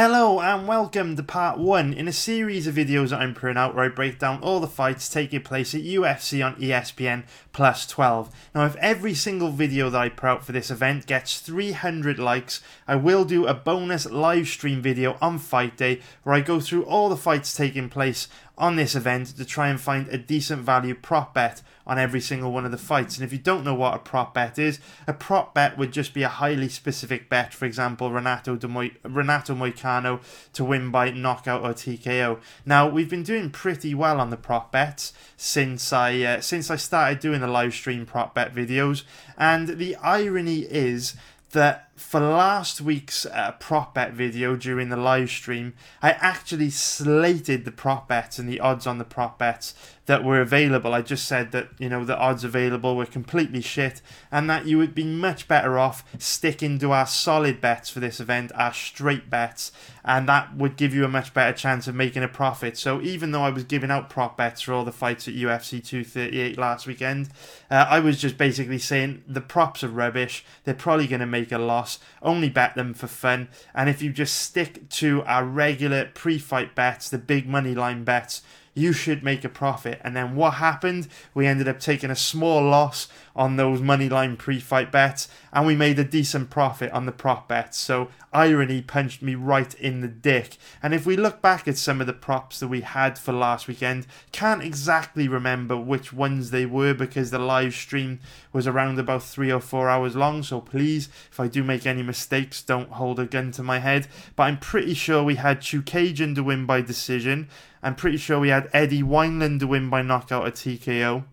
Hello and welcome to part one in a series of videos that I'm putting out where I break down all the fights taking place at UFC on ESPN plus 12. Now, if every single video that I put out for this event gets 300 likes, I will do a bonus live stream video on fight day where I go through all the fights taking place on this event to try and find a decent value prop bet on every single one of the fights. And if you don't know what a prop bet is, a prop bet would just be a highly specific bet. For example, Renato De Mo- Renato Moicano to win by knockout or TKO. Now we've been doing pretty well on the prop bets since I uh, since I started doing the live stream prop bet videos, and the irony is that for last week's uh, prop bet video during the live stream, I actually slated the prop bets and the odds on the prop bets that were available. I just said that, you know, the odds available were completely shit and that you would be much better off sticking to our solid bets for this event, our straight bets, and that would give you a much better chance of making a profit. So even though I was giving out prop bets for all the fights at UFC 238 last weekend, uh, I was just basically saying the props are rubbish. They're probably going to make a loss. Only bet them for fun. And if you just stick to our regular pre fight bets, the big money line bets, you should make a profit. And then what happened? We ended up taking a small loss on those money line pre-fight bets, and we made a decent profit on the prop bets. So irony punched me right in the dick. And if we look back at some of the props that we had for last weekend, can't exactly remember which ones they were because the live stream was around about three or four hours long. So please, if I do make any mistakes, don't hold a gun to my head. But I'm pretty sure we had Chookagian to win by decision. I'm pretty sure we had Eddie Wineland win by knockout at TKO.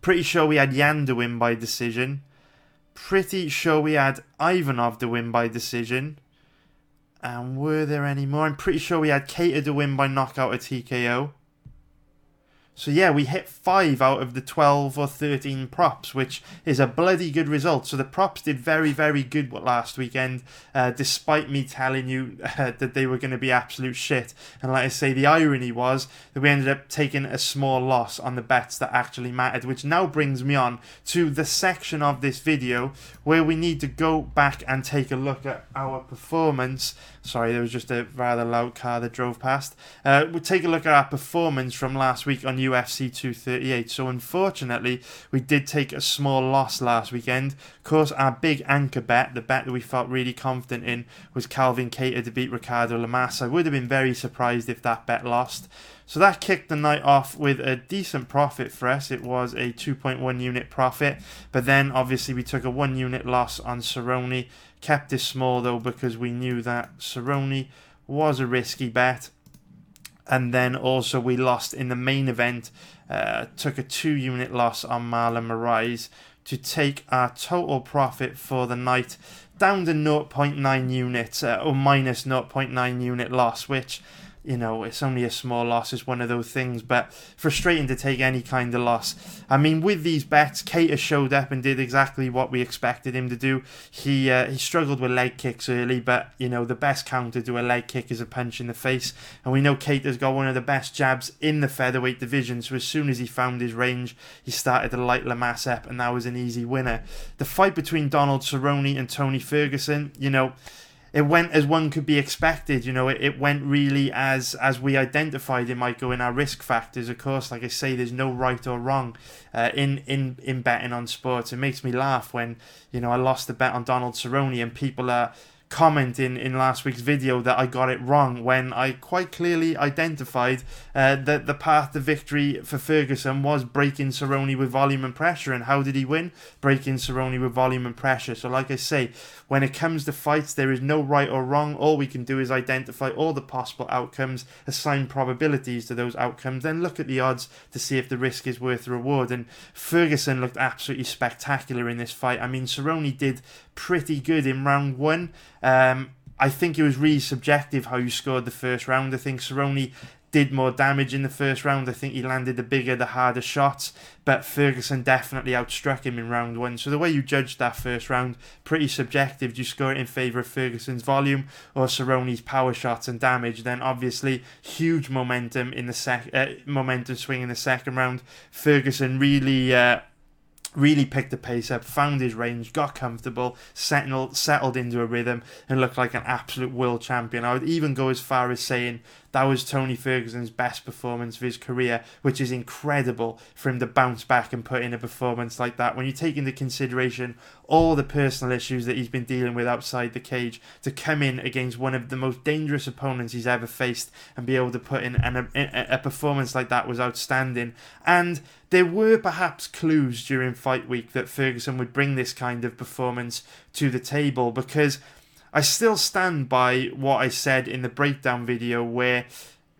Pretty sure we had Yan to win by decision. Pretty sure we had Ivanov to win by decision. And were there any more? I'm pretty sure we had Kattar to win by knockout at TKO. So yeah, we hit five out of the 12 or 13 props, which is a bloody good result. So the props did very, very good last weekend, uh, despite me telling you uh, that they were going to be absolute shit. And like I say, the irony was that we ended up taking a small loss on the bets that actually mattered, which now brings me on to the section of this video where we need to go back and take a look at our performance. Sorry, there was just a rather loud car that drove past. Uh, we'll take a look at our performance from last week on UFC 238. So unfortunately, we did take a small loss last weekend. Of course, our big anchor bet, the bet that we felt really confident in, was Calvin Kattar to beat Ricardo Lamas. I would have been very surprised if that bet lost. So that kicked the night off with a decent profit for us. It was a 2.1 unit profit, but then obviously we took a 1 unit loss on Cerrone. Kept this small though because we knew that Cerrone was a risky bet and then also we lost in the main event. Uh, took a two unit loss on Marlon Moraes to take our total profit for the night down to 0.9 units uh, or minus 0.9 unit loss, which you know, it's only a small loss. It's one of those things, but frustrating to take any kind of loss. I mean, with these bets, Kattar showed up and did exactly what we expected him to do. He uh, he struggled with leg kicks early, but you know, the best counter to a leg kick is a punch in the face, and we know Kattar's got one of the best jabs in the featherweight division. So as soon as he found his range, he started to light Lamas up, and that was an easy winner. The fight between Donald Cerrone and Tony Ferguson, you know it went as one could be expected. You know, it, it went really as as we identified it might go in our risk factors. Of course, like I say, there's no right or wrong uh, in in in betting on sports. It makes me laugh when you know I lost the bet on Donald Cerrone and people are comment in, in last week's video that I got it wrong when I quite clearly identified uh, that the path to victory for Ferguson was breaking Cerrone with volume and pressure. And how did he win? Breaking Cerrone with volume and pressure. So, like I say, when it comes to fights, there is no right or wrong. All we can do is identify all the possible outcomes, assign probabilities to those outcomes, then look at the odds to see if the risk is worth the reward. And Ferguson looked absolutely spectacular in this fight. I mean, Cerrone did pretty good in round one. Um, I think it was really subjective how you scored the first round. I think Cerrone did more damage in the first round. I think he landed the bigger, the harder shots, but Ferguson definitely outstruck him in round one. So the way you judged that first round, pretty subjective. Do you score it in favour of Ferguson's volume or Cerrone's power shots and damage? Then obviously huge momentum in the sec, uh, momentum swing in the second round. Ferguson really. Uh, really picked the pace up, found his range, got comfortable, settled settled into a rhythm, and looked like an absolute world champion. I would even go as far as saying that was Tony Ferguson's best performance of his career, which is incredible for him to bounce back and put in a performance like that. When you take into consideration all the personal issues that he's been dealing with outside the cage, to come in against one of the most dangerous opponents he's ever faced and be able to put in an, a, a performance like that was outstanding. And there were perhaps clues during fight week that Ferguson would bring this kind of performance to the table because I still stand by what I said in the breakdown video where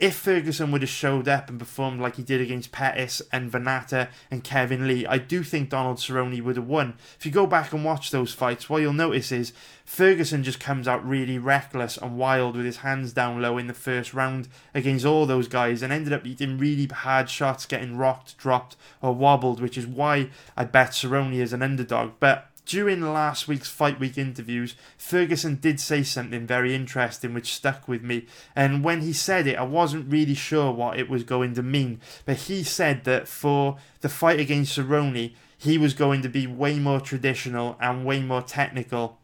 if Ferguson would have showed up and performed like he did against Pettis and Vannata and Kevin Lee, I do think Donald Cerrone would have won. If you go back and watch those fights, what you'll notice is Ferguson just comes out really reckless and wild with his hands down low in the first round against all those guys and ended up eating really hard shots, getting rocked, dropped, or wobbled, which is why I bet Cerrone is an underdog. But during last week's Fight Week interviews, Ferguson did say something very interesting which stuck with me. And when he said it, I wasn't really sure what it was going to mean. But he said that for the fight against Cerrone, he was going to be way more traditional and way more technical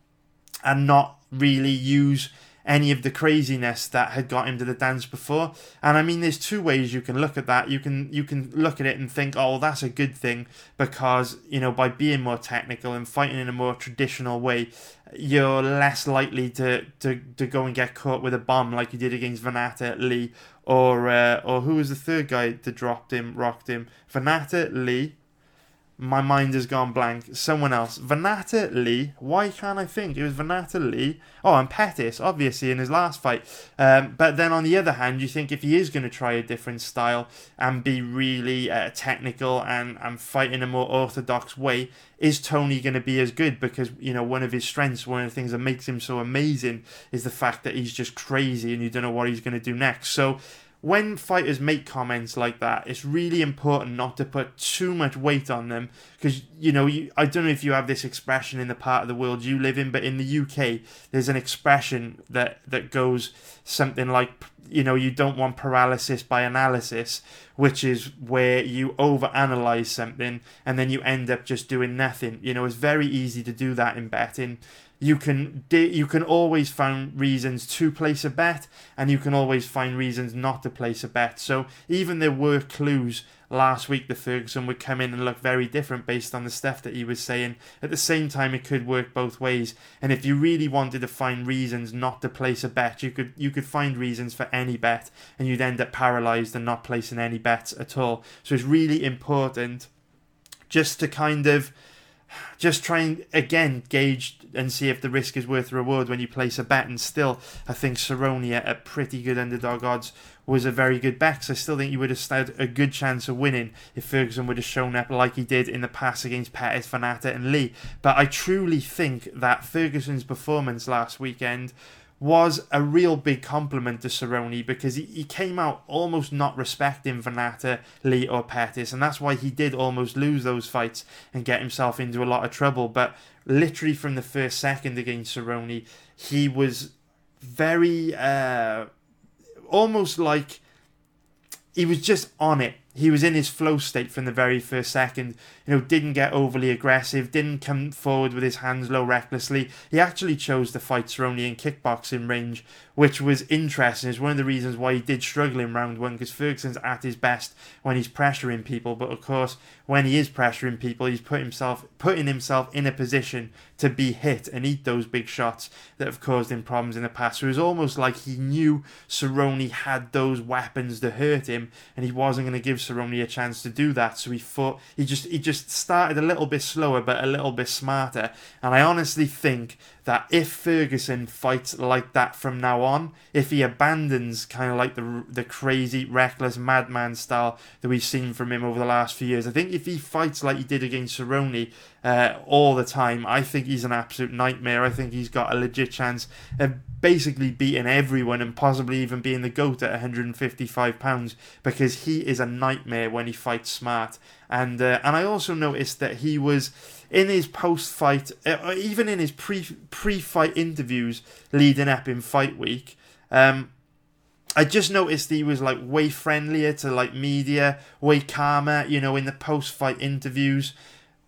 and not really use any of the craziness that had got him to the dance before. And I mean, there's two ways you can look at that. You can you can look at it and think, oh, that's a good thing because you know by being more technical and fighting in a more traditional way, you're less likely to to, to go and get caught with a bomb like you did against Vannata Lee or uh, or who was the third guy that dropped him, rocked him, Vannata Lee my mind has gone blank. Someone else. Vannata Lee. Why can't I think? It was Vannata Lee. Oh, and Pettis, obviously, in his last fight. Um, but then on the other hand, you think if he is going to try a different style and be really uh, technical and, and fight in a more orthodox way, is Tony going to be as good? Because, you know, one of his strengths, one of the things that makes him so amazing is the fact that he's just crazy and you don't know what he's going to do next. So, when fighters make comments like that, it's really important not to put too much weight on them because you know you, I don't know if you have this expression in the part of the world you live in, but in the UK there's an expression that that goes something like you know you don't want paralysis by analysis, which is where you overanalyze something and then you end up just doing nothing. You know it's very easy to do that in betting you can you can always find reasons to place a bet and you can always find reasons not to place a bet. So even there were clues last week that Ferguson would come in and look very different based on the stuff that he was saying. At the same time it could work both ways. And if you really wanted to find reasons not to place a bet you could you could find reasons for any bet and you'd end up paralyzed and not placing any bets at all. So it's really important just to kind of just try and again gauge and see if the risk is worth the reward when you place a bet. And still, I think Cerrone at pretty good underdog odds was a very good bet. So I still think you would have had a good chance of winning if Ferguson would have shown up like he did in the past against Pettis, Vannata, and Lee. But I truly think that Ferguson's performance last weekend was a real big compliment to Cerrone because he, he came out almost not respecting Vannata, Lee, or Pettis, and that's why he did almost lose those fights and get himself into a lot of trouble. But literally from the first second against Cerrone, he was very uh, almost like he was just on it he was in his flow state from the very first second. You know, didn't get overly aggressive, didn't come forward with his hands low recklessly. He actually chose to fight Cerrone in kickboxing range, which was interesting. It's one of the reasons why he did struggle in round one because Ferguson's at his best when he's pressuring people. But of course, when he is pressuring people, he's put himself putting himself in a position to be hit and eat those big shots that have caused him problems in the past. So it was almost like he knew Cerrone had those weapons to hurt him, and he wasn't going to give Cerrone a chance to do that. So he thought he just he just started a little bit slower, but a little bit smarter. And I honestly think that if Ferguson fights like that from now on, if he abandons kind of like the the crazy, reckless madman style that we've seen from him over the last few years, I think if he fights like he did against Cerrone uh, all the time, I think he's an absolute nightmare. I think he's got a legit chance of basically beating everyone and possibly even being the goat at 155 pounds because he is a nightmare when he fights smart. And uh, and I also noticed that he was in his post fight, uh, even in his pre pre fight interviews leading up in fight week. Um, I just noticed he was like way friendlier to like media, way calmer, you know, in the post fight interviews.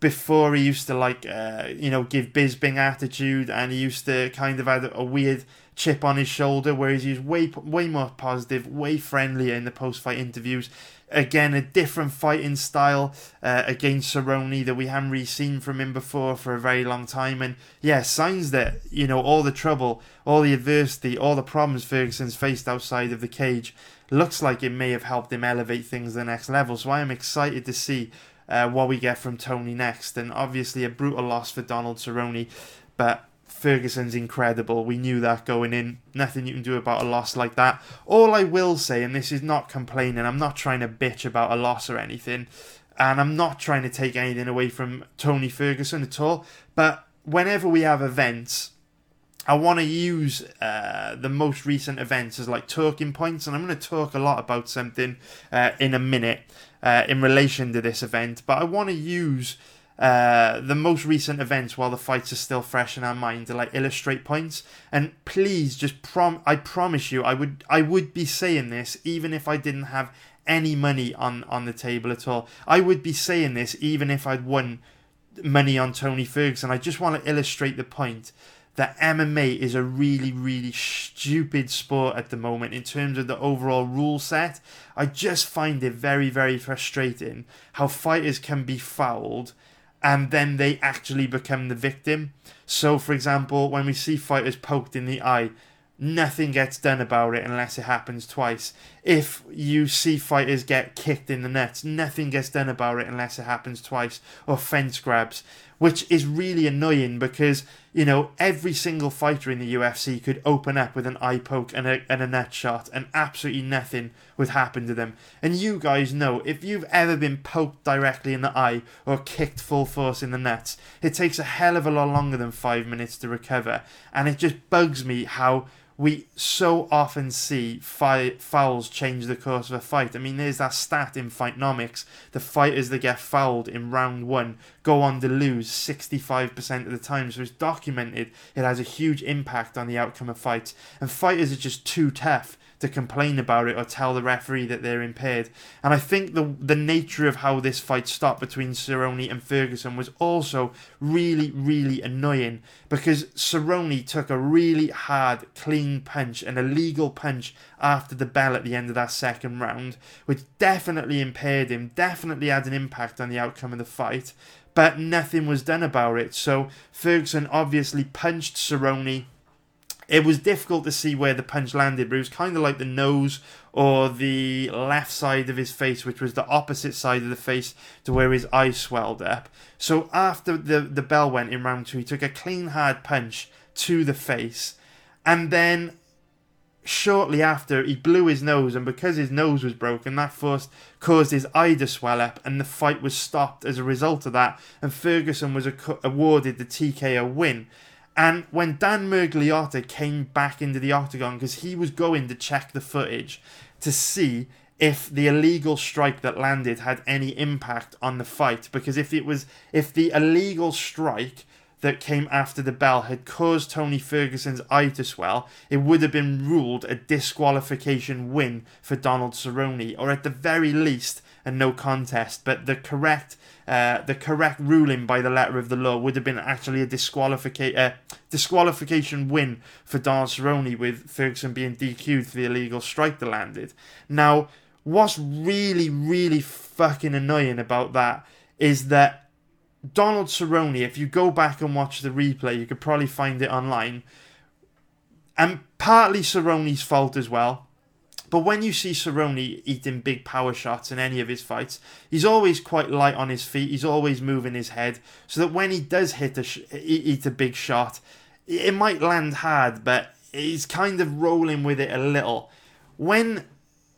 before he used to like uh, you know give Bisping attitude and he used to kind of have a weird chip on his shoulder whereas he's way way more positive way friendlier in the post-fight interviews again a different fighting style uh, against Cerrone that we haven't really seen from him before for a very long time and yeah signs that you know all the trouble all the adversity all the problems Ferguson's faced outside of the cage looks like it may have helped him elevate things to the next level so I am excited to see uh, what we get from Tony next. And obviously, a brutal loss for Donald Cerrone, but Ferguson's incredible. We knew that going in. Nothing you can do about a loss like that. All I will say, and this is not complaining, I'm not trying to bitch about a loss or anything, and I'm not trying to take anything away from Tony Ferguson at all, but whenever we have events, I want to use uh, the most recent events as like talking points, and I'm going to talk a lot about something uh, in a minute uh, in relation to this event. But I want to use uh, the most recent events while the fights are still fresh in our mind to like illustrate points. And please, just prom, I promise you, I would I would be saying this even if I didn't have any money on on the table at all. I would be saying this even if I'd won money on Tony Ferguson. I just want to illustrate the point that MMA is a really, really stupid sport at the moment in terms of the overall rule set. I just find it very, very frustrating how fighters can be fouled and then they actually become the victim. So, for example, when we see fighters poked in the eye, nothing gets done about it unless it happens twice. If you see fighters get kicked in the nuts, nothing gets done about it unless it happens twice, or fence grabs, which is really annoying because, you know, every single fighter in the UFC could open up with an eye poke and a, and a nut shot, and absolutely nothing would happen to them. And you guys know, if you've ever been poked directly in the eye or kicked full force in the nuts, it takes a hell of a lot longer than five minutes to recover. And it just bugs me how we so often see fi- fouls change the course of a fight. I mean, there's that stat in Fightnomics: the fighters that get fouled in round one go on to lose 65% of the time. So it's documented; it has a huge impact on the outcome of fights. And fighters are just too tough to complain about it or tell the referee that they're impaired. And I think the the nature of how this fight stopped between Cerrone and Ferguson was also really, really annoying because Cerrone took a really hard, clean punch, an illegal punch after the bell at the end of that second round, which definitely impaired him, definitely had an impact on the outcome of the fight. But nothing was done about it. So Ferguson obviously punched Cerrone it was difficult to see where the punch landed, but it was kind of like the nose or the left side of his face, which was the opposite side of the face to where his eye swelled up. So after the, the bell went in round two, he took a clean, hard punch to the face. And then shortly after, he blew his nose, and because his nose was broken, that forced caused his eye to swell up, and the fight was stopped as a result of that. And Ferguson was awarded the TKO win. And when Dan Miragliotta came back into the octagon, because he was going to check the footage to see if the illegal strike that landed had any impact on the fight, because if it was, if the illegal strike that came after the bell had caused Tony Ferguson's eye to swell, it would have been ruled a disqualification win for Donald Cerrone, or at the very least, a no contest. But the correct uh, the correct ruling by the letter of the law would have been actually a uh, disqualification win for Don Cerrone, with Ferguson being DQ'd for the illegal strike that landed. Now, what's really, really fucking annoying about that is that Donald Cerrone, if you go back and watch the replay, you could probably find it online. And partly Cerrone's fault as well but when you see Cerrone eating big power shots in any of his fights, he's always quite light on his feet. He's always moving his head, so that when he does hit a sh- eat a big shot, it might land hard, but he's kind of rolling with it a little. When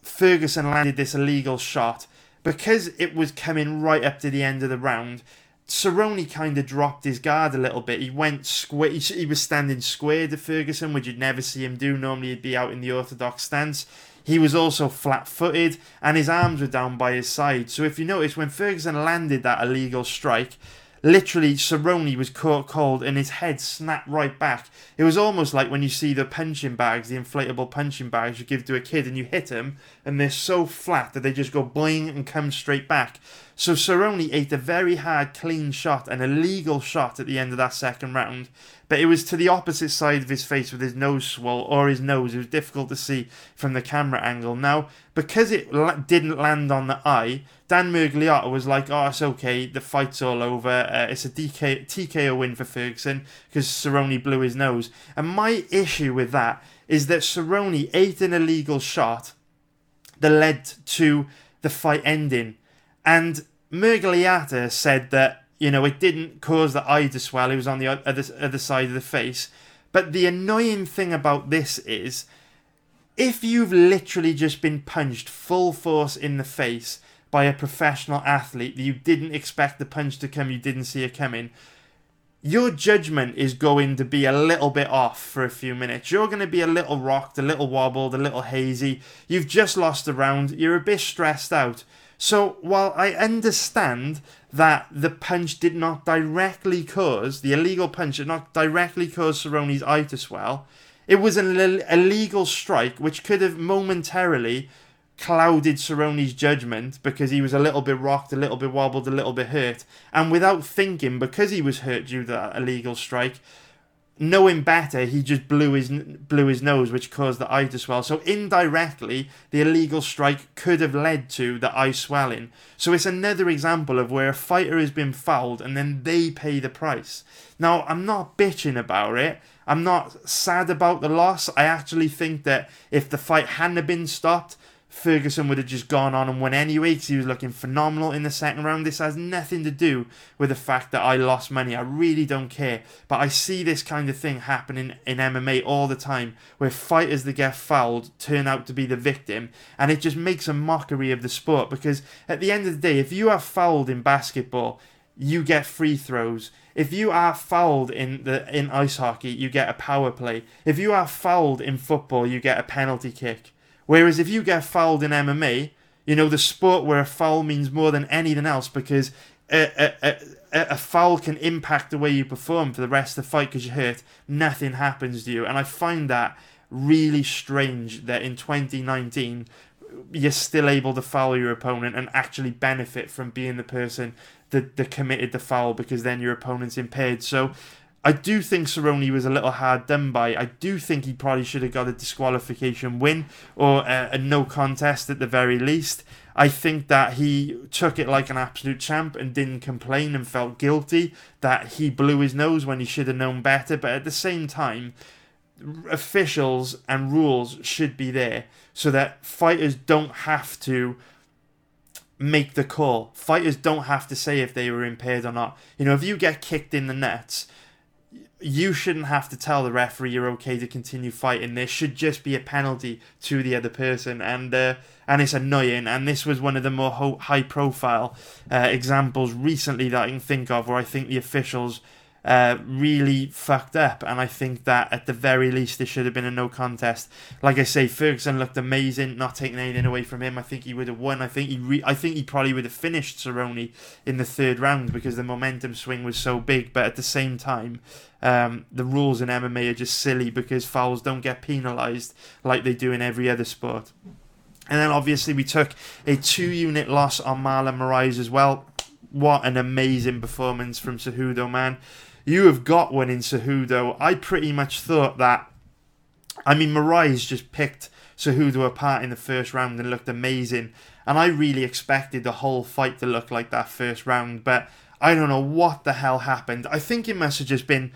Ferguson landed this illegal shot, because it was coming right up to the end of the round, Cerrone kind of dropped his guard a little bit. He went square. He was standing square to Ferguson, which you'd never see him do. Normally, he'd be out in the orthodox stance. He was also flat footed and his arms were down by his side. So if you notice, when Ferguson landed that illegal strike, literally Cerrone was caught cold and his head snapped right back. It was almost like when you see the punching bags, the inflatable punching bags you give to a kid and you hit them and they're so flat that they just go boing and come straight back. So Cerrone ate a very hard, clean shot, and an illegal shot at the end of that second round, but it was to the opposite side of his face with his nose swole or his nose. It was difficult to see from the camera angle. Now, because it didn't land on the eye, Dan Miragliotta was like, "Oh, it's okay. The fight's all over. Uh, it's a DK, TKO win for Ferguson because Cerrone blew his nose." And my issue with that is that Cerrone ate an illegal shot that led to the fight ending, and Miragliotta said that you know it didn't cause the eye to swell; it was on the other other side of the face. But the annoying thing about this is, if you've literally just been punched full force in the face by a professional athlete that you didn't expect the punch to come, you didn't see it coming, your judgment is going to be a little bit off for a few minutes. You're going to be a little rocked, a little wobbled, a little hazy. You've just lost a round. You're a bit stressed out. So while I understand that the punch did not directly cause, the illegal punch did not directly cause Cerrone's eye to swell, it was an illegal strike which could have momentarily clouded Cerrone's judgment because he was a little bit rocked, a little bit wobbled, a little bit hurt. And without thinking, because he was hurt due to that illegal strike, knowing better, he just blew his blew his nose, which caused the eye to swell. So indirectly, the illegal strike could have led to the eye swelling. So it's another example of where a fighter has been fouled and then they pay the price. Now, I'm not bitching about it. I'm not sad about the loss. I actually think that if the fight hadn't been stopped, Ferguson would have just gone on and won anyway because he was looking phenomenal in the second round. This has nothing to do with the fact that I lost money. I really don't care. But I see this kind of thing happening in MMA all the time where fighters that get fouled turn out to be the victim and it just makes a mockery of the sport because at the end of the day, if you are fouled in basketball, you get free throws. If you are fouled in the in ice hockey, you get a power play. If you are fouled in football, you get a penalty kick. Whereas if you get fouled in MMA, you know, the sport where a foul means more than anything else because a, a, a, a foul can impact the way you perform for the rest of the fight because you're hurt, nothing happens to you. And I find that really strange that in 2019 you're still able to foul your opponent and actually benefit from being the person that, that committed the foul because then your opponent's impaired. So I do think Cerrone was a little hard done by. I do think he probably should have got a disqualification win or a, a, no contest at the very least. I think that he took it like an absolute champ and didn't complain and felt guilty that he blew his nose when he should have known better. But at the same time, officials and rules should be there so that fighters don't have to make the call. Fighters don't have to say if they were impaired or not. You know, if you get kicked in the nuts you shouldn't have to tell the referee you're okay to continue fighting. There should just be a penalty to the other person, and uh, and it's annoying. And this was one of the more ho- high profile uh, examples recently that I can think of where I think the officials uh, really fucked up. And I think that at the very least, there should have been a no contest. Like I say, Ferguson looked amazing, not taking anything away from him. I think he would have won. I think he, re- I think he probably would have finished Cerrone in the third round because the momentum swing was so big. But at the same time, um, the rules in MMA are just silly because fouls don't get penalised like they do in every other sport. And then obviously we took a two unit loss on Marlon Moraes as well. What an amazing performance from Cejudo, man you have got one in Cejudo. I pretty much thought that. I mean, Moraes just picked Cejudo apart in the first round and looked amazing. And I really expected the whole fight to look like that first round, but I don't know what the hell happened. I think it must have just been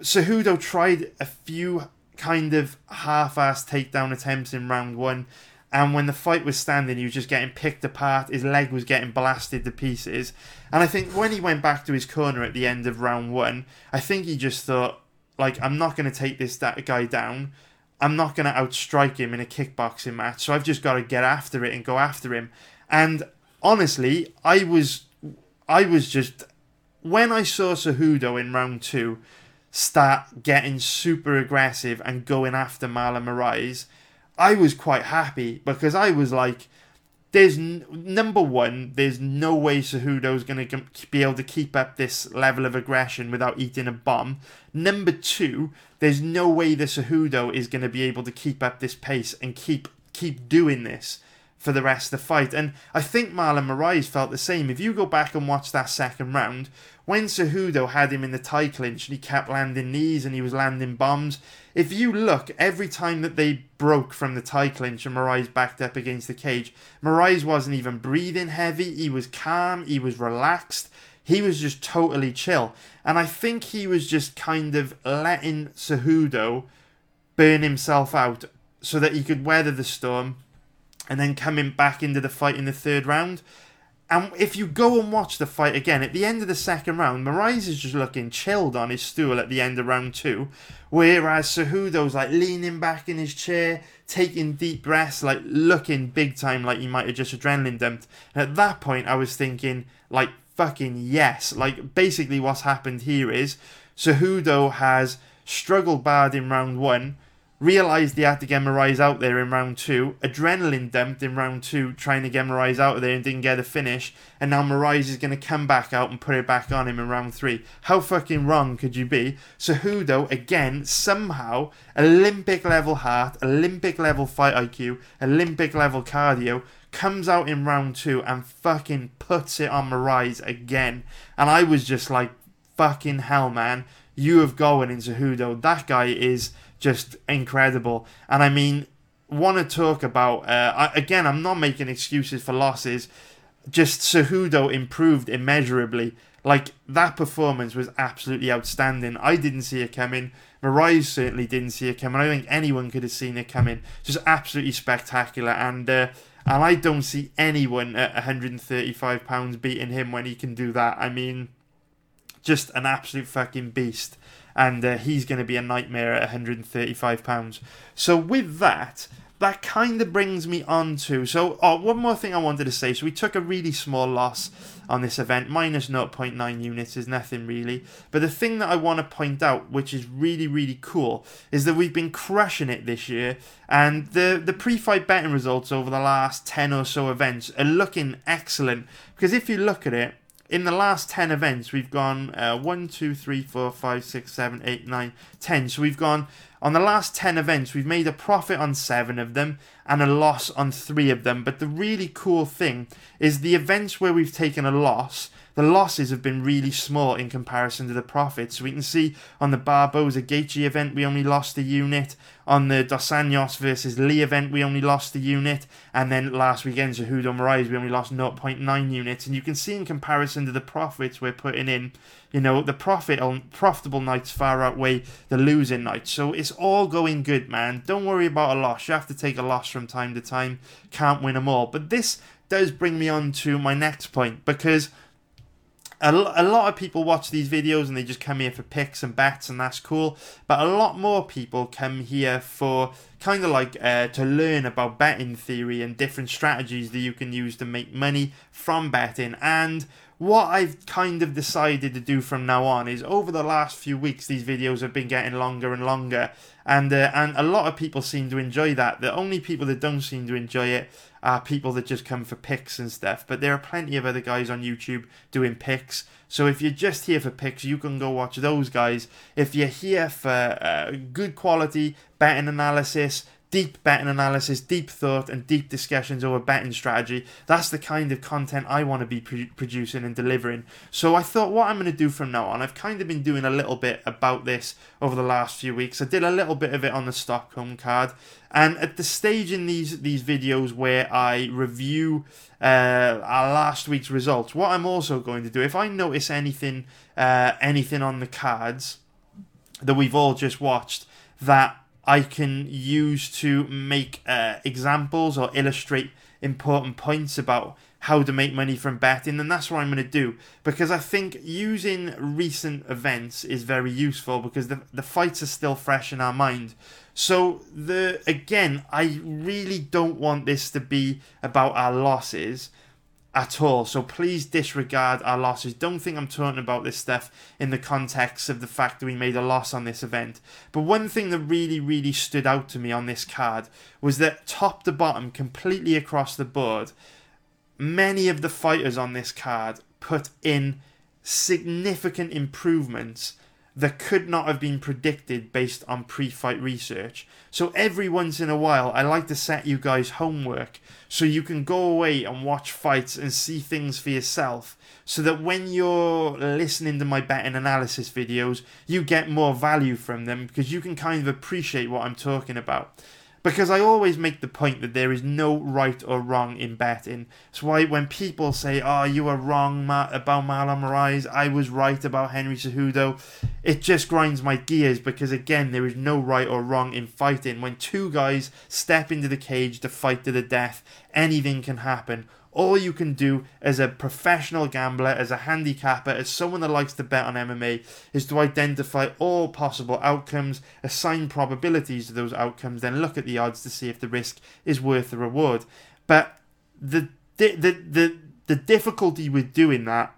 Cejudo tried a few kind of half-assed takedown attempts in round one, and when the fight was standing, he was just getting picked apart. His leg was getting blasted to pieces. And I think when he went back to his corner at the end of round one, I think he just thought, like, I'm not going to take this that guy down. I'm not going to outstrike him in a kickboxing match. So I've just got to get after it and go after him. And honestly, I was, I was just when I saw Cejudo in round two start getting super aggressive and going after Marlon Moraes I was quite happy because I was like, there's n- number one, there's no way Cejudo's going to be able to keep up this level of aggression without eating a bomb. Number two, there's no way the Cejudo is going to be able to keep up this pace and keep keep doing this for the rest of the fight. And I think Marlon Moraes felt the same. If you go back and watch that second round, when Cejudo had him in the tie clinch and he kept landing knees and he was landing bombs, if you look, every time that they broke from the tie clinch and Moraes backed up against the cage, Moraes wasn't even breathing heavy. He was calm. He was relaxed. He was just totally chill. And I think he was just kind of letting Cejudo burn himself out so that he could weather the storm and then coming back into the fight in the third round. And if you go and watch the fight again, at the end of the second round, Moraes is just looking chilled on his stool at the end of round two, whereas Cejudo's like leaning back in his chair, taking deep breaths, like looking big time like he might have just adrenaline dumped. And at that point, I was thinking, like, fucking yes. Like, basically, what's happened here is Cejudo has struggled bad in round one, realised he had to get Moraes out there in round two, adrenaline dumped in round two, trying to get Moraes out of there and didn't get a finish, and now Moraes is going to come back out and put it back on him in round three. How fucking wrong could you be? Cejudo, again, somehow, Olympic level heart, Olympic level fight IQ, Olympic level cardio, comes out in round two and fucking puts it on Moraes again. And I was just like, fucking hell, man. You have going in Cejudo. That guy is just incredible. And I mean, want to talk about uh, I, again? I'm not making excuses for losses. Just Cejudo improved immeasurably. Like that performance was absolutely outstanding. I didn't see it coming. Moraes certainly didn't see it coming. I don't think anyone could have seen it coming. Just absolutely spectacular. And uh, and I don't see anyone at 135 pounds beating him when he can do that. I mean, just an absolute fucking beast and uh, he's going to be a nightmare at 135 pounds. So with that, that kind of brings me on to so oh, one more thing I wanted to say. So we took a really small loss on this event, minus 0.9 units is nothing really. But the thing that I want to point out, which is really really cool, is that we've been crushing it this year, and the the pre-fight betting results over the last 10 or so events are looking excellent. Because if you look at it, in the last 10 events, we've gone uh, 1, 2, 3, 4, 5, 6, 7, 8, 9, 10. So we've gone, on the last 10 events, we've made a profit on 7 of them and a loss on 3 of them. But the really cool thing is the events where we've taken a loss, the losses have been really small in comparison to the profits. We can see on the Barboza Gaethje event, we only lost a unit. On the Dos Anjos versus Lee event, we only lost a unit. And then last weekend, Cejudo Moraes, we only lost 0.9 units. And you can see in comparison to the profits we're putting in, you know, the profit on profitable nights far outweigh the losing nights. So it's all going good, man. Don't worry about a loss. You have to take a loss from time to time. Can't win them all. But this does bring me on to my next point because a, a lot of people watch these videos and they just come here for picks and bets and that's cool but a lot more people come here for kind of like uh, to learn about betting theory and different strategies that you can use to make money from betting. And what I've kind of decided to do from now on is over the last few weeks these videos have been getting longer and longer. And uh, and a lot of people seem to enjoy that. The only people that don't seem to enjoy it are people that just come for picks and stuff but there are plenty of other guys on YouTube doing picks so if you're just here for picks you can go watch those guys. If you're here for uh, good quality betting analysis deep betting analysis, deep thought, and deep discussions over betting strategy. That's the kind of content I want to be producing and delivering. So I thought, what I'm going to do from now on, I've kind of been doing a little bit about this over the last few weeks. I did a little bit of it on the Stockholm card, and at the stage in these these videos where I review uh, our last week's results, what I'm also going to do, if I notice anything uh, anything on the cards that we've all just watched that I can use to make uh, examples or illustrate important points about how to make money from betting, and that's what I'm going to do because I think using recent events is very useful because the the fights are still fresh in our mind. So the again, I really don't want this to be about our losses at all. So please disregard our losses. Don't think I'm talking about this stuff in the context of the fact that we made a loss on this event. But one thing that really, really stood out to me on this card was that top to bottom, completely across the board, many of the fighters on this card put in significant improvements that could not have been predicted based on pre-fight research. So every once in a while, I like to set you guys homework so you can go away and watch fights and see things for yourself so that when you're listening to my betting analysis videos, you get more value from them because you can kind of appreciate what I'm talking about because I always make the point that there is no right or wrong in betting. That's why when people say, "Oh, you were wrong about Marlon Moraes," I was right about Henry Cejudo, it just grinds my gears because again, there is no right or wrong in fighting. When two guys step into the cage to fight to the death, anything can happen. All you can do as a professional gambler, as a handicapper, as someone that likes to bet on MMA, is to identify all possible outcomes, assign probabilities to those outcomes, then look at the odds to see if the risk is worth the reward. But the the the the, difficulty with doing that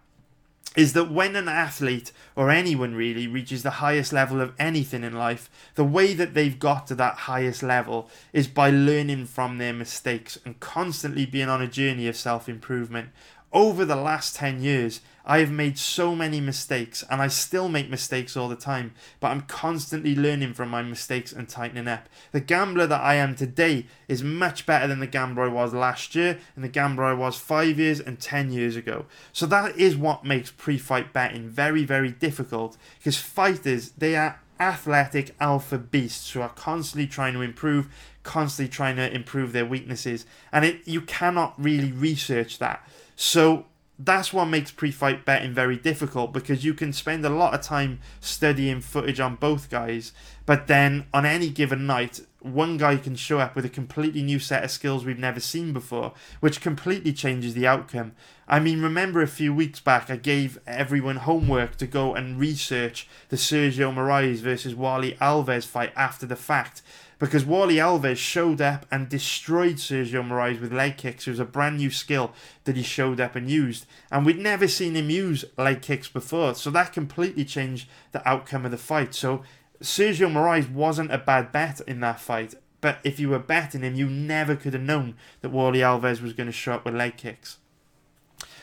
is that when an athlete or anyone really reaches the highest level of anything in life, the way that they've got to that highest level is by learning from their mistakes and constantly being on a journey of self improvement. Over the last 10 years, I have made so many mistakes and I still make mistakes all the time, but I'm constantly learning from my mistakes and tightening up. The gambler that I am today is much better than the gambler I was last year and the gambler I was five years and 10 years ago. So that is what makes pre fight betting very, very difficult because fighters, they are athletic alpha beasts who are constantly trying to improve, constantly trying to improve their weaknesses, and it, you cannot really research that. So that's what makes pre-fight betting very difficult because you can spend a lot of time studying footage on both guys, but then on any given night, one guy can show up with a completely new set of skills we've never seen before, which completely changes the outcome. I mean, remember a few weeks back, I gave everyone homework to go and research the Sergio Moraes versus Warlley Alves fight after the fact because Warlley Alves showed up and destroyed Sergio Moraes with leg kicks. It was a brand new skill that he showed up and used, and we'd never seen him use leg kicks before, so that completely changed the outcome of the fight. So Sergio Moraes wasn't a bad bet in that fight, but if you were betting him, you never could have known that Warlley Alves was going to show up with leg kicks.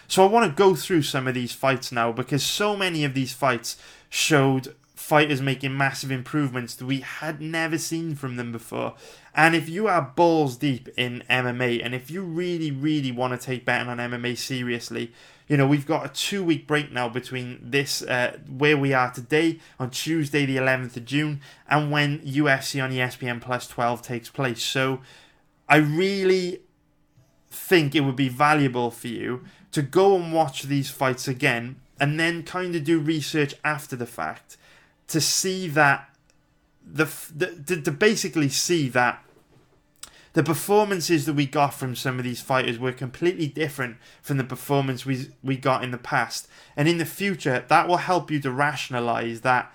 So I want to go through some of these fights now because so many of these fights showed fighters making massive improvements that we had never seen from them before. And if you are balls deep in MMA, and if you really, really want to take betting on MMA seriously, you know, we've got a two week break now between this, uh, where we are today on Tuesday, the 11th of June, and when UFC on ESPN Plus 12 takes place. So I really think it would be valuable for you to go and watch these fights again and then kind of do research after the fact to see that the, the to, to basically see that the performances that we got from some of these fighters were completely different from the performance we we got in the past. And in the future, that will help you to rationalize that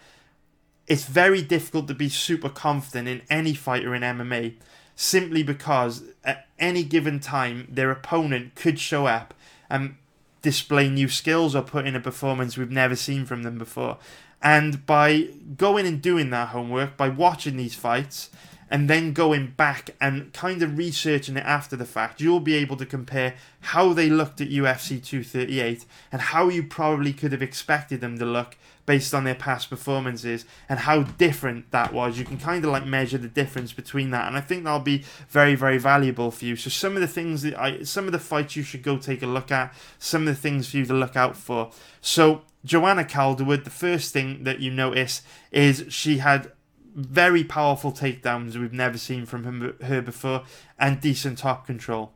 it's very difficult to be super confident in any fighter in MMA simply because at any given time their opponent could show up and display new skills or put in a performance we've never seen from them before. And by going and doing that homework, by watching these fights, and then going back and kind of researching it after the fact, you'll be able to compare how they looked at UFC 238 and how you probably could have expected them to look based on their past performances and how different that was. You can kind of like measure the difference between that, and I think that'll be very, very valuable for you. So some of the things that I, some of the fights you should go take a look at, some of the things for you to look out for. So Joanne Calderwood, the first thing that you notice is she had very powerful takedowns we've never seen from her before and decent top control.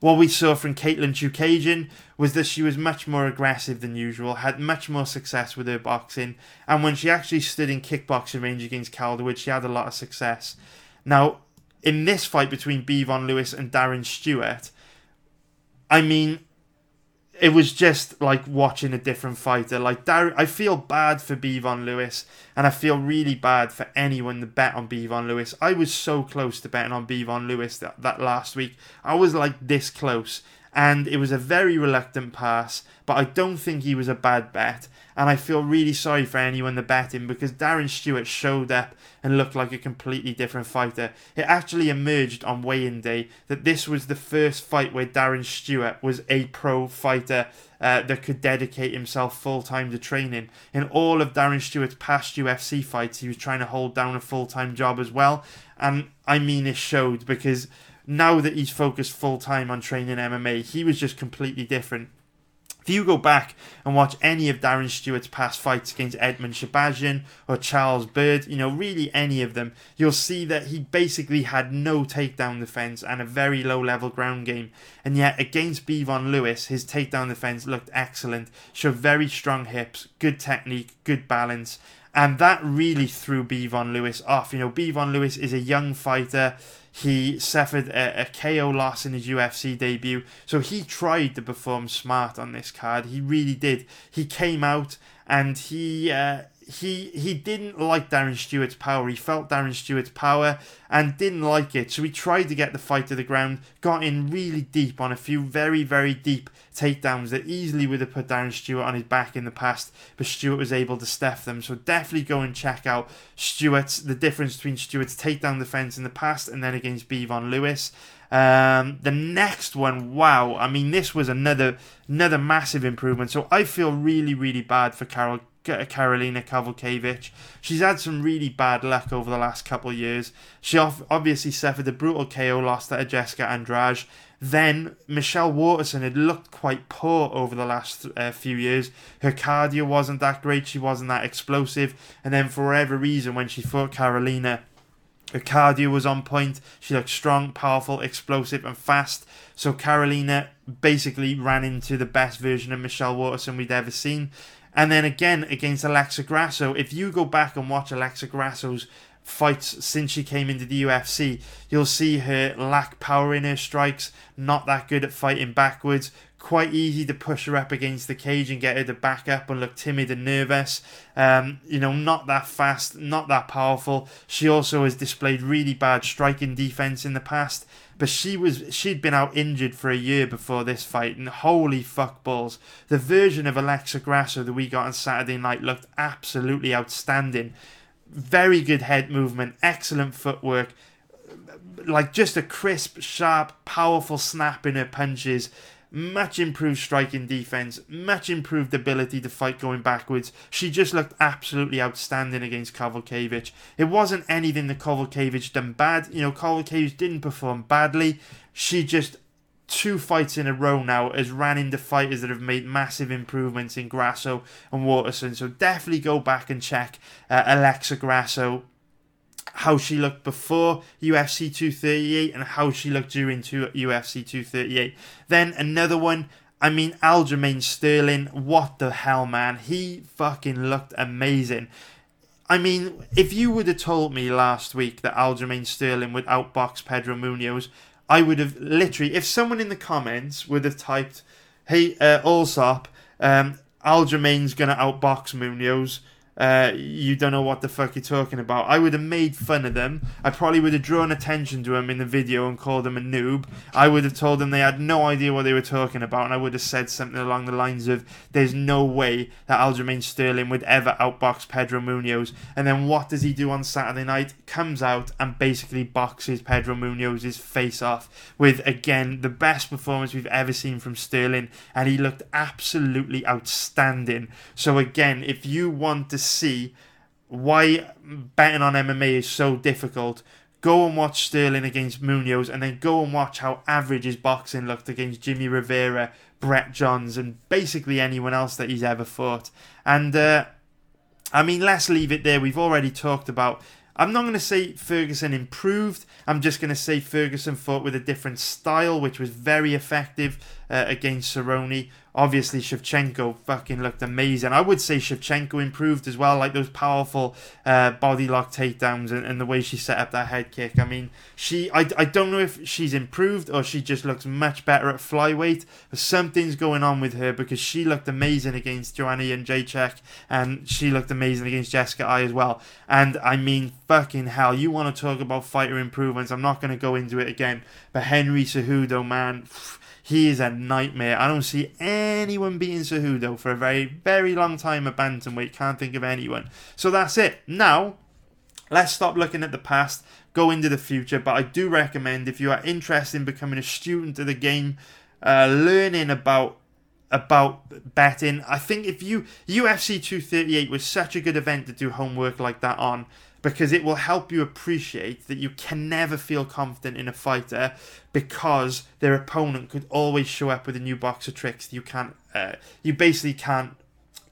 What we saw from Katlyn Chookagian was that she was much more aggressive than usual, had much more success with her boxing, and when she actually stood in kickboxing range against Calderwood, she had a lot of success. Now, in this fight between Bevon Lewis and Darren Stewart, I mean, it was just like watching a different fighter. Like Dar- I feel bad for Bevon Lewis, and I feel really bad for anyone that bet on Bevon Lewis. I was so close to betting on Bevon Lewis that, that last week. I was like this close, and it was a very reluctant pass, but I don't think he was a bad bet. And I feel really sorry for anyone that bet him because Darren Stewart showed up and looked like a completely different fighter. It actually emerged on weigh-in day that this was the first fight where Darren Stewart was a pro fighter uh, that could dedicate himself full time to training. In all of Darren Stewart's past UFC fights, he was trying to hold down a full time job as well. And I mean, it showed because now that he's focused full time on training MMA, he was just completely different. If you go back and watch any of Darren Stewart's past fights against Edmen Shahbazyan or Charles Byrd, you know, really any of them, you'll see that he basically had no takedown defense and a very low level ground game. And yet, against Bevon Lewis, his takedown defense looked excellent, showed very strong hips, good technique, good balance. And that really threw Bevon Lewis off. You know, Bevon Lewis is a young fighter. He suffered a, a, KO loss in his UFC debut, so he tried to perform smart on this card. He really did. He came out and he uh, he he didn't like Darren Stewart's power. He felt Darren Stewart's power and didn't like it. So he tried to get the fight to the ground, got in really deep on a few very, very deep takedowns that easily would have put Darren Stewart on his back in the past, but Stewart was able to stuff them. So definitely go and check out Stewart's the difference between Stewart's takedown defense in the past and then against Bevon Lewis. Um, the next one, wow! I mean, this was another another massive improvement. So I feel really, really bad for Carol Karolina Kowalkiewicz. She's had some really bad luck over the last couple of years. She obviously suffered a brutal KO loss to Jessica Andrade. Then Michelle Waterson had looked quite poor over the last uh, few years. Her cardio wasn't that great. She wasn't that explosive. And then for whatever reason, when she fought Karolina, her cardio was on point. She looked strong, powerful, explosive, and fast. So Karolina basically ran into the best version of Michelle Waterson we'd ever seen. And then again against Alexa Grasso, if you go back and watch Alexa Grasso's fights since she came into the UFC, you'll see her lack power in her strikes, not that good at fighting backwards, quite easy to push her up against the cage and get her to back up and look timid and nervous. Um, you know, not that fast, not that powerful. She also has displayed really bad striking defense in the past but she was she'd been out injured for a year before this fight, and holy fuck balls, the version of Alexa Grasso that we got on Saturday night looked absolutely outstanding. Very good head movement, excellent footwork, like just a crisp, sharp, powerful snap in her punches much improved striking defense, much improved ability to fight going backwards. She just looked absolutely outstanding against Kowalkiewicz. It wasn't anything that Kowalkiewicz done bad. You know, Kowalkiewicz didn't perform badly. She just two fights in a row now has ran into fighters that have made massive improvements in Grasso and Waterson. So definitely go back and check uh, Alexa Grasso how she looked before UFC 238 and how she looked during UFC 238. Then another one. I mean, Aljamain Sterling, what the hell, man? He fucking looked amazing. I mean, if you would have told me last week that Aljamain Sterling would outbox Pedro Munhoz, I would have literally, if someone in the comments would have typed, hey, uh, Allsopp, um, Aljamain's going to outbox Munhoz, uh, you don't know what the fuck you're talking about. I would have made fun of them. I probably would have drawn attention to them in the video and called them a noob. I would have told them they had no idea what they were talking about, and I would have said something along the lines of, "There's no way that Aljamain Sterling would ever outbox Pedro Munhoz." And then what does he do on Saturday night? Comes out and basically boxes Pedro Munhoz's face off with again the best performance we've ever seen from Sterling, and he looked absolutely outstanding. So again, if you want to see why betting on MMA is so difficult, go and watch Sterling against Munhoz, and then go and watch how average his boxing looked against Jimmy Rivera, Brett Johns, and basically anyone else that he's ever fought. And uh, I mean, let's leave it there. We've already talked about. I'm not going to say Ferguson improved. I'm just going to say Ferguson fought with a different style, which was very effective uh, against Cerrone obviously Shevchenko fucking looked amazing. I would say Shevchenko improved as well, like those powerful uh, body lock takedowns and, and, the way she set up that head kick. I mean, she I, I don't know if she's improved or she just looks much better at flyweight, but something's going on with her because she looked amazing against Joanna Jędrzejczyk, and she looked amazing against Jessica Eye as well. And I mean, fucking hell, you want to talk about fighter improvements? I'm not going to go into it again, but Henry Cejudo, man. Pff, he is a nightmare. I don't see anyone beating Cejudo for a very, very long time at bantamweight. Can't think of anyone. So that's it. Now, let's stop looking at the past, go into the future. But I do recommend if you are interested in becoming a student of the game, uh, learning about about betting. I think if you UFC 238 was such a good event to do homework like that on because it will help you appreciate that you can never feel confident in a fighter because their opponent could always show up with a new box of tricks you can't uh, you basically can't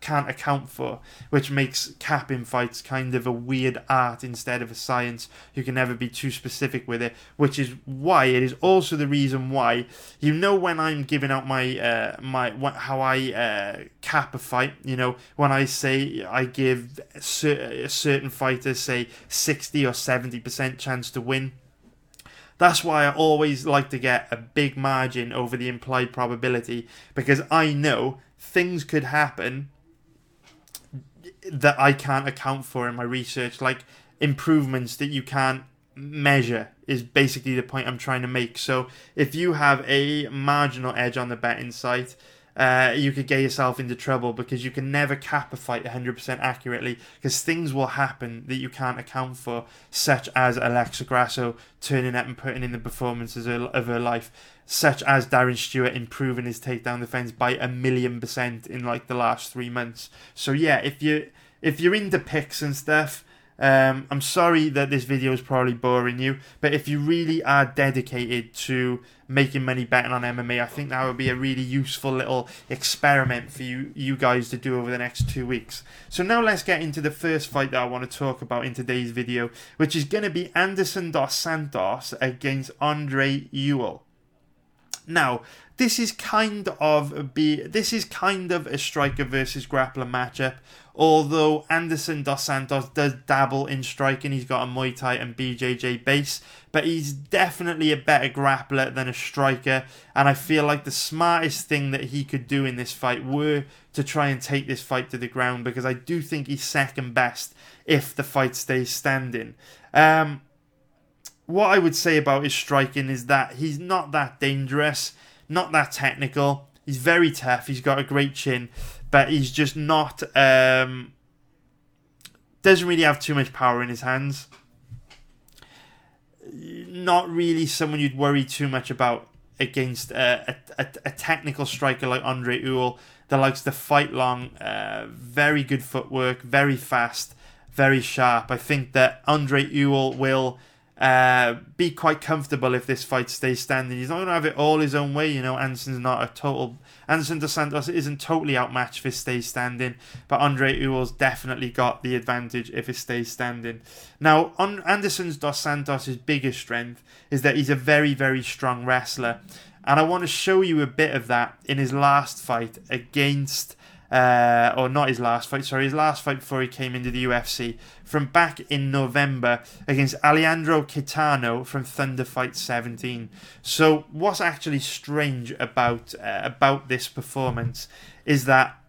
can't account for, which makes capping fights kind of a weird art instead of a science. You can never be too specific with it, which is why it is also the reason why you know when I'm giving out my uh, my how I uh, cap a fight. You know when I say I give cer- certain fighters say sixty or seventy percent chance to win. That's why I always like to get a big margin over the implied probability because I know things could happen that I can't account for in my research, like improvements that you can't measure, is basically the point I'm trying to make. So if you have a marginal edge on the betting site, uh, you could get yourself into trouble because you can never cap a fight 100% accurately because things will happen that you can't account for, such as Alexa Grasso turning up and putting in the performances of her life, such as Darren Stewart improving his takedown defense by a million percent in like the last three months. So yeah, if you if you're into picks and stuff, um, I'm sorry that this video is probably boring you, but if you really are dedicated to making money betting on MMA, I think that would be a really useful little experiment for you, you guys to do over the next two weeks. So now let's get into the first fight that I want to talk about in today's video, which is going to be Anderson dos Santos against Andre Ewell. Now, this is kind of be this is kind of a striker versus grappler matchup. Although Anderson dos Santos does dabble in striking, he's got a Muay Thai and BJJ base, but he's definitely a better grappler than a striker. And I feel like the smartest thing that he could do in this fight were to try and take this fight to the ground because I do think he's second best if the fight stays standing. Um, what I would say about his striking is that he's not that dangerous, not that technical. He's very tough. He's got a great chin, but he's just not. Um, doesn't really have too much power in his hands. Not really someone you'd worry too much about against a, a, a technical striker like Andre Ewell that likes to fight long. Uh, very good footwork, very fast, very sharp. I think that Andre Ewell will uh, be quite comfortable if this fight stays standing. He's not going to have it all his own way. You know, Anderson's not a total. Anderson dos Santos isn't totally outmatched if it stays standing, but Andre Ewell's definitely got the advantage if it stays standing. Now, on Anderson's dos Santos' biggest strength is that he's a very, very strong wrestler, and I want to show you a bit of that in his last fight against uh, or not his last fight, sorry, his last fight before he came into the UFC, from back in November against Alejandro Kitano from Thunder Fight 17. So, what's actually strange about uh, about this performance is that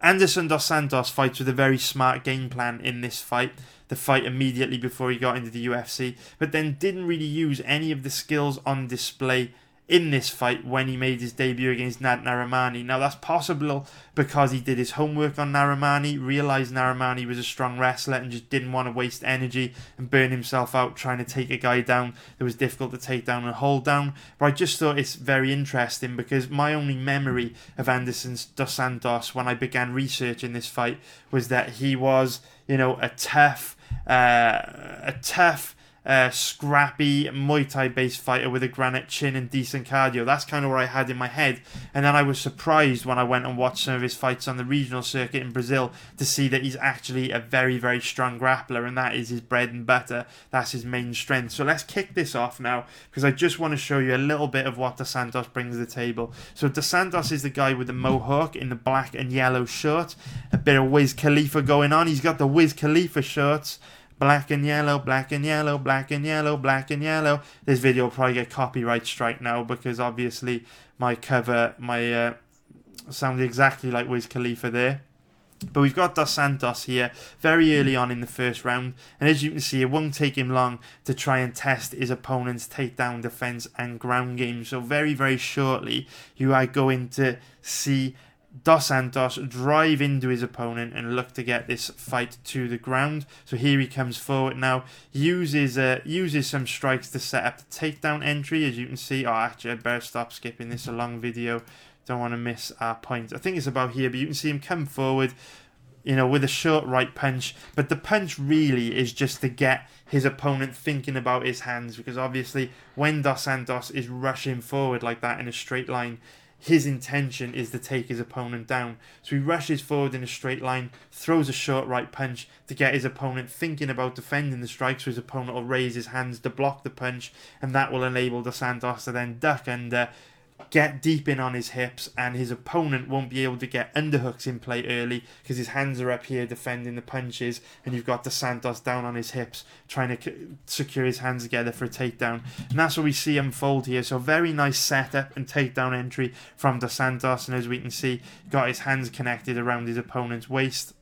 Anderson dos Santos fights with a very smart game plan in this fight. The fight immediately before he got into the UFC, but then didn't really use any of the skills on display in this fight when he made his debut against Nad Narimani. Now that's possible because he did his homework on Narimani, realized Narimani was a strong wrestler and just didn't want to waste energy and burn himself out trying to take a guy down that was difficult to take down and hold down. But I just thought it's very interesting because my only memory of Anderson dos Santos when I began researching this fight was that he was, you know, a tough, uh, a tough uh, scrappy Muay Thai based fighter with a granite chin and decent cardio. That's kind of what I had in my head. And then I was surprised when I went and watched some of his fights on the regional circuit in Brazil to see that he's actually a very, very strong grappler, and that is his bread and butter. That's his main strength. So let's kick this off now because I just want to show you a little bit of what Dos Santos brings to the table. So Dos Santos is the guy with the mohawk in the black and yellow shirt, a bit of Wiz Khalifa going on. He's got the Wiz Khalifa shirts black and yellow, black and yellow, black and yellow, black and yellow. This video will probably get copyright strike now because obviously my cover, my uh, sounded exactly like Wiz Khalifa there. But we've got Dos Santos here very early on in the first round, and as you can see, it won't take him long to try and test his opponent's takedown defense and ground game. So very, very shortly, you are going to see Dos Santos drive into his opponent and look to get this fight to the ground. So here he comes forward now, uses uh, uses some strikes to set up the takedown entry. As you can see, oh, actually, I better stop skipping this a long video. Don't want to miss our point. I think it's about here, but you can see him come forward, you know, with a short right punch. But the punch really is just to get his opponent thinking about his hands because obviously when Dos Santos is rushing forward like that in a straight line, his intention is to take his opponent down. So he rushes forward in a straight line, throws a short right punch to get his opponent thinking about defending the strike, so his opponent will raise his hands to block the punch, and that will enable Dos Santos to then duck under get deep in on his hips, and his opponent won't be able to get underhooks in play early because his hands are up here defending the punches, and you've got Dos Santos down on his hips trying to secure his hands together for a takedown. And that's what we see unfold here. So, very nice setup and takedown entry from Dos Santos, and as we can see, got his hands connected around his opponent's waist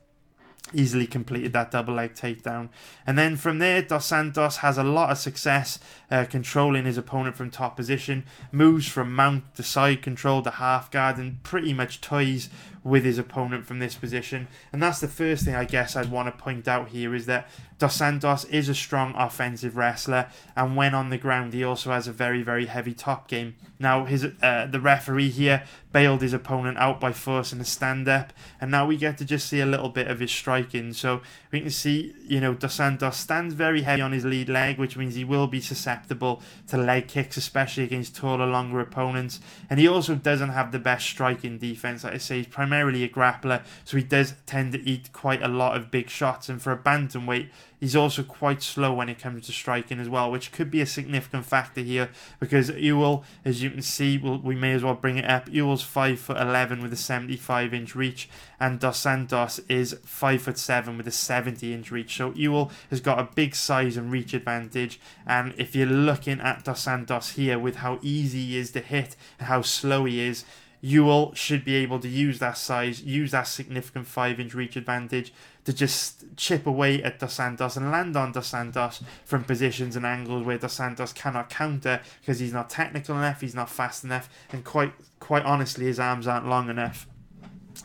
easily completed that double leg takedown. And then from there, Dos Santos has a lot of success uh, controlling his opponent from top position, moves from mount to side control to half guard, and pretty much toys with his opponent from this position. And that's the first thing I guess I'd want to point out here is that Dos Santos is a strong offensive wrestler, and when on the ground, he also has a very, very heavy top game. Now, his uh, the referee here bailed his opponent out by forcing a stand up, and now we get to just see a little bit of his striking. So we can see, you know, Dos Santos stands very heavy on his lead leg, which means he will be susceptible to leg kicks, especially against taller, longer opponents. And he also doesn't have the best striking defense. Like I say, he's primarily a grappler, so he does tend to eat quite a lot of big shots. And for a bantamweight, He's also quite slow when it comes to striking as well, which could be a significant factor here because Ewell, as you can see, we'll, we may as well bring it up. Ewell's five foot eleven with a seventy-five inch reach, and Dos Santos is five foot seven with a seventy inch reach. So Ewell has got a big size and reach advantage. And if you're looking at Dos Santos here with how easy he is to hit and how slow he is, Ewell should be able to use that size, use that significant 5 inch reach advantage to just chip away at Dos Santos and land on Dos Santos from positions and angles where Dos Santos cannot counter because he's not technical enough, he's not fast enough, and quite quite honestly, his arms aren't long enough.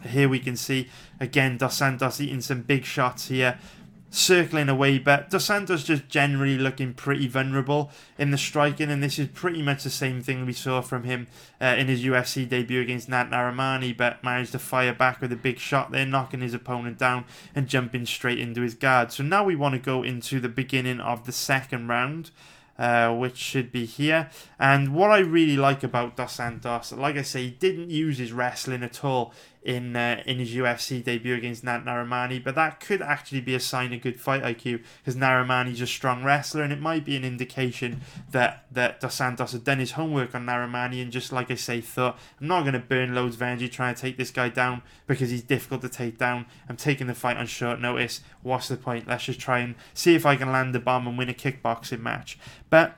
Here we can see again Dos Santos eating some big shots here circling away, but Dos Santos just generally looking pretty vulnerable in the striking, and this is pretty much the same thing we saw from him uh, in his UFC debut against Nad Narimani, but managed to fire back with a big shot there, knocking his opponent down and jumping straight into his guard. So now we want to go into the beginning of the second round. Uh, which should be here. And what I really like about Dos Santos, like I say, he didn't use his wrestling at all in uh, in his UFC debut against Nad Narimani, but that could actually be a sign of good fight IQ because Narimani's a strong wrestler, and it might be an indication that that Dos Santos had done his homework on Narimani and just like I say, thought I'm not going to burn loads of energy trying to take this guy down because he's difficult to take down. I'm taking the fight on short notice. What's the point? Let's just try and see if I can land the bomb and win a kickboxing match. But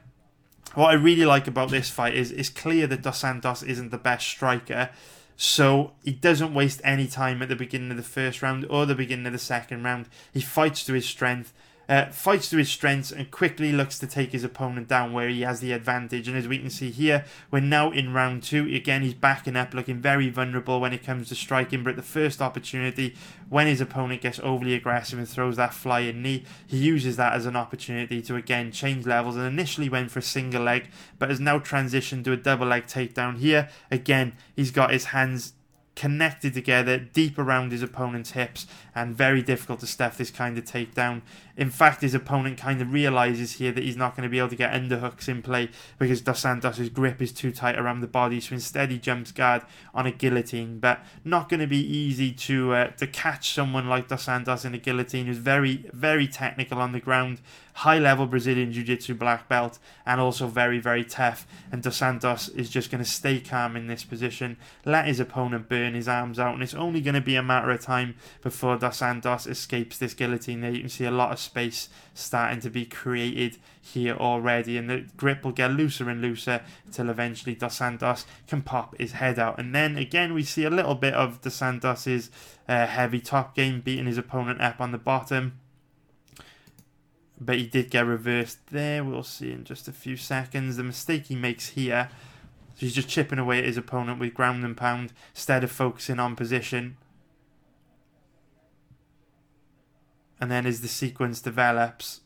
what I really like about this fight is it's clear that Dos Santos isn't the best striker so he doesn't waste any time at the beginning of the first round or the beginning of the second round. He fights to his strength uh, fights to his strengths and quickly looks to take his opponent down where he has the advantage. And as we can see here, we're now in round two. Again, he's backing up, looking very vulnerable when it comes to striking. But at the first opportunity, when his opponent gets overly aggressive and throws that flying knee, he uses that as an opportunity to again change levels. And initially went for a single leg, but has now transitioned to a double leg takedown here. Again, he's got his hands connected together, deep around his opponent's hips, and very difficult to stuff this kind of takedown. In fact, his opponent kind of realizes here that he's not going to be able to get underhooks in play because Dos Santos' grip is too tight around the body. So instead, he jumps guard on a guillotine, but not going to be easy to uh, to catch someone like Dos Santos in a guillotine who's very very technical on the ground high level Brazilian Jiu Jitsu black belt and also very, very tough. And Dos Santos is just going to stay calm in this position, let his opponent burn his arms out, and it's only going to be a matter of time before Dos Santos escapes this guillotine. There you can see a lot of space starting to be created here already, and the grip will get looser and looser until eventually Dos Santos can pop his head out. And then again, we see a little bit of Dos Santos's uh, heavy top game, beating his opponent up on the bottom but he did get reversed there. We'll see in just a few seconds. The mistake he makes here, he's just chipping away at his opponent with ground and pound instead of focusing on position. And then as the sequence develops,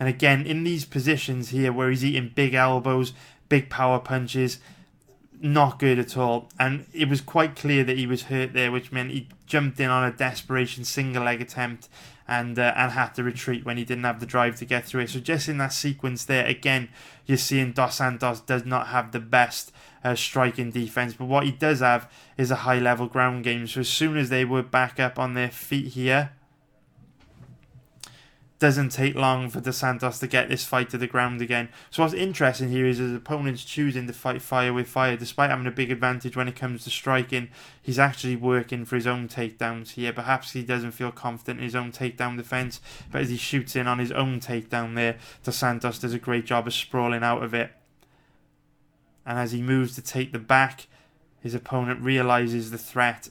And again, in these positions here where he's eating big elbows, big power punches, not good at all. And it was quite clear that he was hurt there, which meant he jumped in on a desperation single leg attempt and uh, and had to retreat when he didn't have the drive to get through it. So just in that sequence there, again, you're seeing Dos Santos does not have the best uh, striking defense, but what he does have is a high level ground game. So as soon as they were back up on their feet here, doesn't take long for Dos Santos to get this fight to the ground again. So what's interesting here is his opponent's choosing to fight fire with fire, despite having a big advantage when it comes to striking. He's actually working for his own takedowns here. Perhaps he doesn't feel confident in his own takedown defense, but as he shoots in on his own takedown there, Dos Santos does a great job of sprawling out of it. And as he moves to take the back, his opponent realizes the threat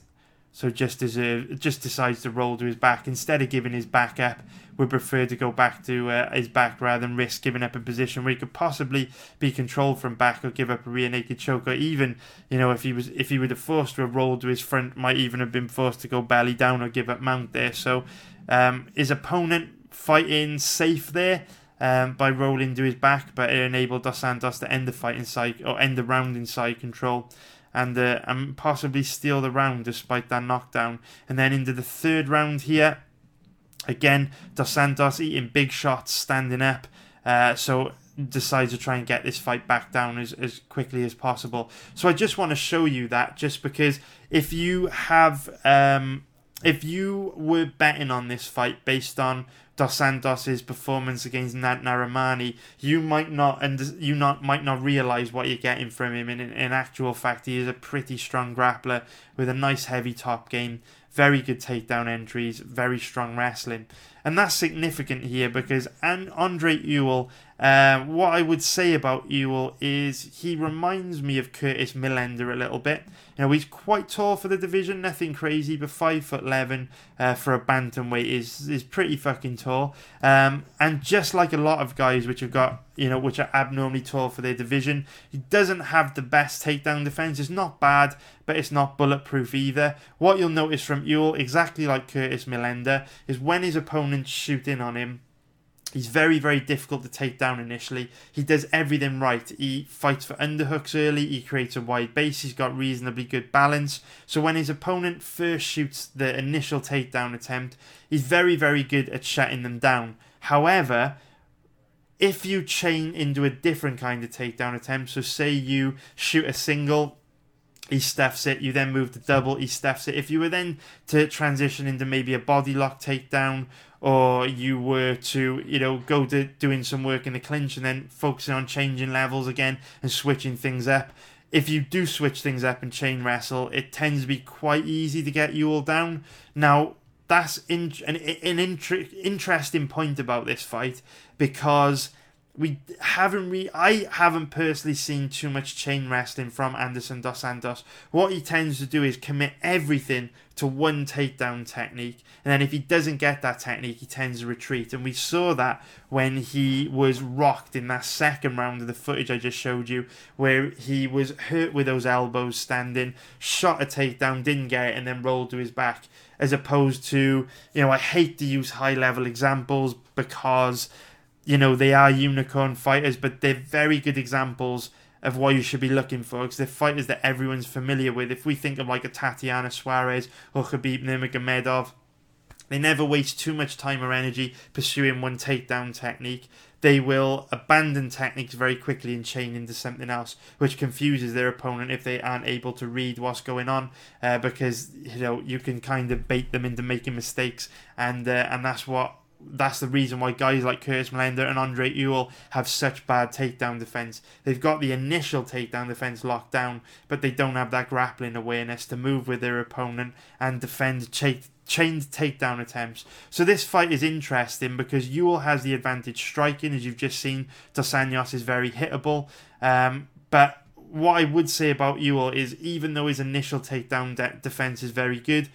so just just decides to roll to his back instead of giving his back up would prefer to go back to uh, his back rather than risk giving up a position where he could possibly be controlled from back or give up a rear naked choke or even you know if he was if he would have forced to have rolled to his front might even have been forced to go belly down or give up mount there. So um, his opponent fighting safe there um, by rolling to his back but it enabled Dos Santos to end the fight inside or end the round inside control and uh, and possibly steal the round despite that knockdown. And then into the third round here Again, Dos Santos eating big shots, standing up. Uh, so decides to try and get this fight back down as, as quickly as possible. So I just want to show you that just because if you have um, if you were betting on this fight based on Dos Santos's performance against Nad Narimani, you might not and you not might not realize what you're getting from him. In, in actual fact, he is a pretty strong grappler with a nice heavy top game very good takedown entries, very strong wrestling. And that's significant here because and Andre Ewell, uh, what I would say about Ewell is he reminds me of Curtis Millender a little bit. You know, he's quite tall for the division, nothing crazy, but five foot eleven uh, for a bantamweight is is pretty fucking tall. Um, and just like a lot of guys which have got you know which are abnormally tall for their division, he doesn't have the best takedown defense. It's not bad, but it's not bulletproof either. What you'll notice from Ewell, exactly like Curtis Millender, is when his opponents shoot in on him He's very, very difficult to take down initially. He does everything right. He fights for underhooks early. He creates a wide base. He's got reasonably good balance. So when his opponent first shoots the initial takedown attempt, he's very, very good at shutting them down. However, if you chain into a different kind of takedown attempt, so say you shoot a single he stuffs it. You then move to double, he stuffs it. If you were then to transition into maybe a body lock takedown, or you were to, you know, go to doing some work in the clinch and then focusing on changing levels again and switching things up. If you do switch things up and chain wrestle, it tends to be quite easy to get Ewell down. Now, that's in, an, an inter- interesting point about this fight because we haven't re- I haven't personally seen too much chain wrestling from Anderson dos Santos. What he tends to do is commit everything to one takedown technique, and then if he doesn't get that technique, he tends to retreat. And we saw that when he was rocked in that second round of the footage I just showed you, where he was hurt with those elbows standing, shot a takedown, didn't get it, and then rolled to his back. As opposed to, you know, I hate to use high level examples because you know, they are unicorn fighters, but they're very good examples of what you should be looking for because they're fighters that everyone's familiar with. If we think of like a Tatiana Suarez or Khabib Nurmagomedov, they never waste too much time or energy pursuing one takedown technique. They will abandon techniques very quickly and chain into something else, which confuses their opponent if they aren't able to read what's going on, uh, because you know you can kind of bait them into making mistakes, and uh, and that's what that's the reason why guys like Curtis Millender and Andre Ewell have such bad takedown defense. They've got the initial takedown defense locked down, but they don't have that grappling awareness to move with their opponent and defend chained takedown attempts. So this fight is interesting because Ewell has the advantage striking, as you've just seen. Dos Anjos is very hittable, um, but what I would say about Ewell is even though his initial takedown de- defense is very good,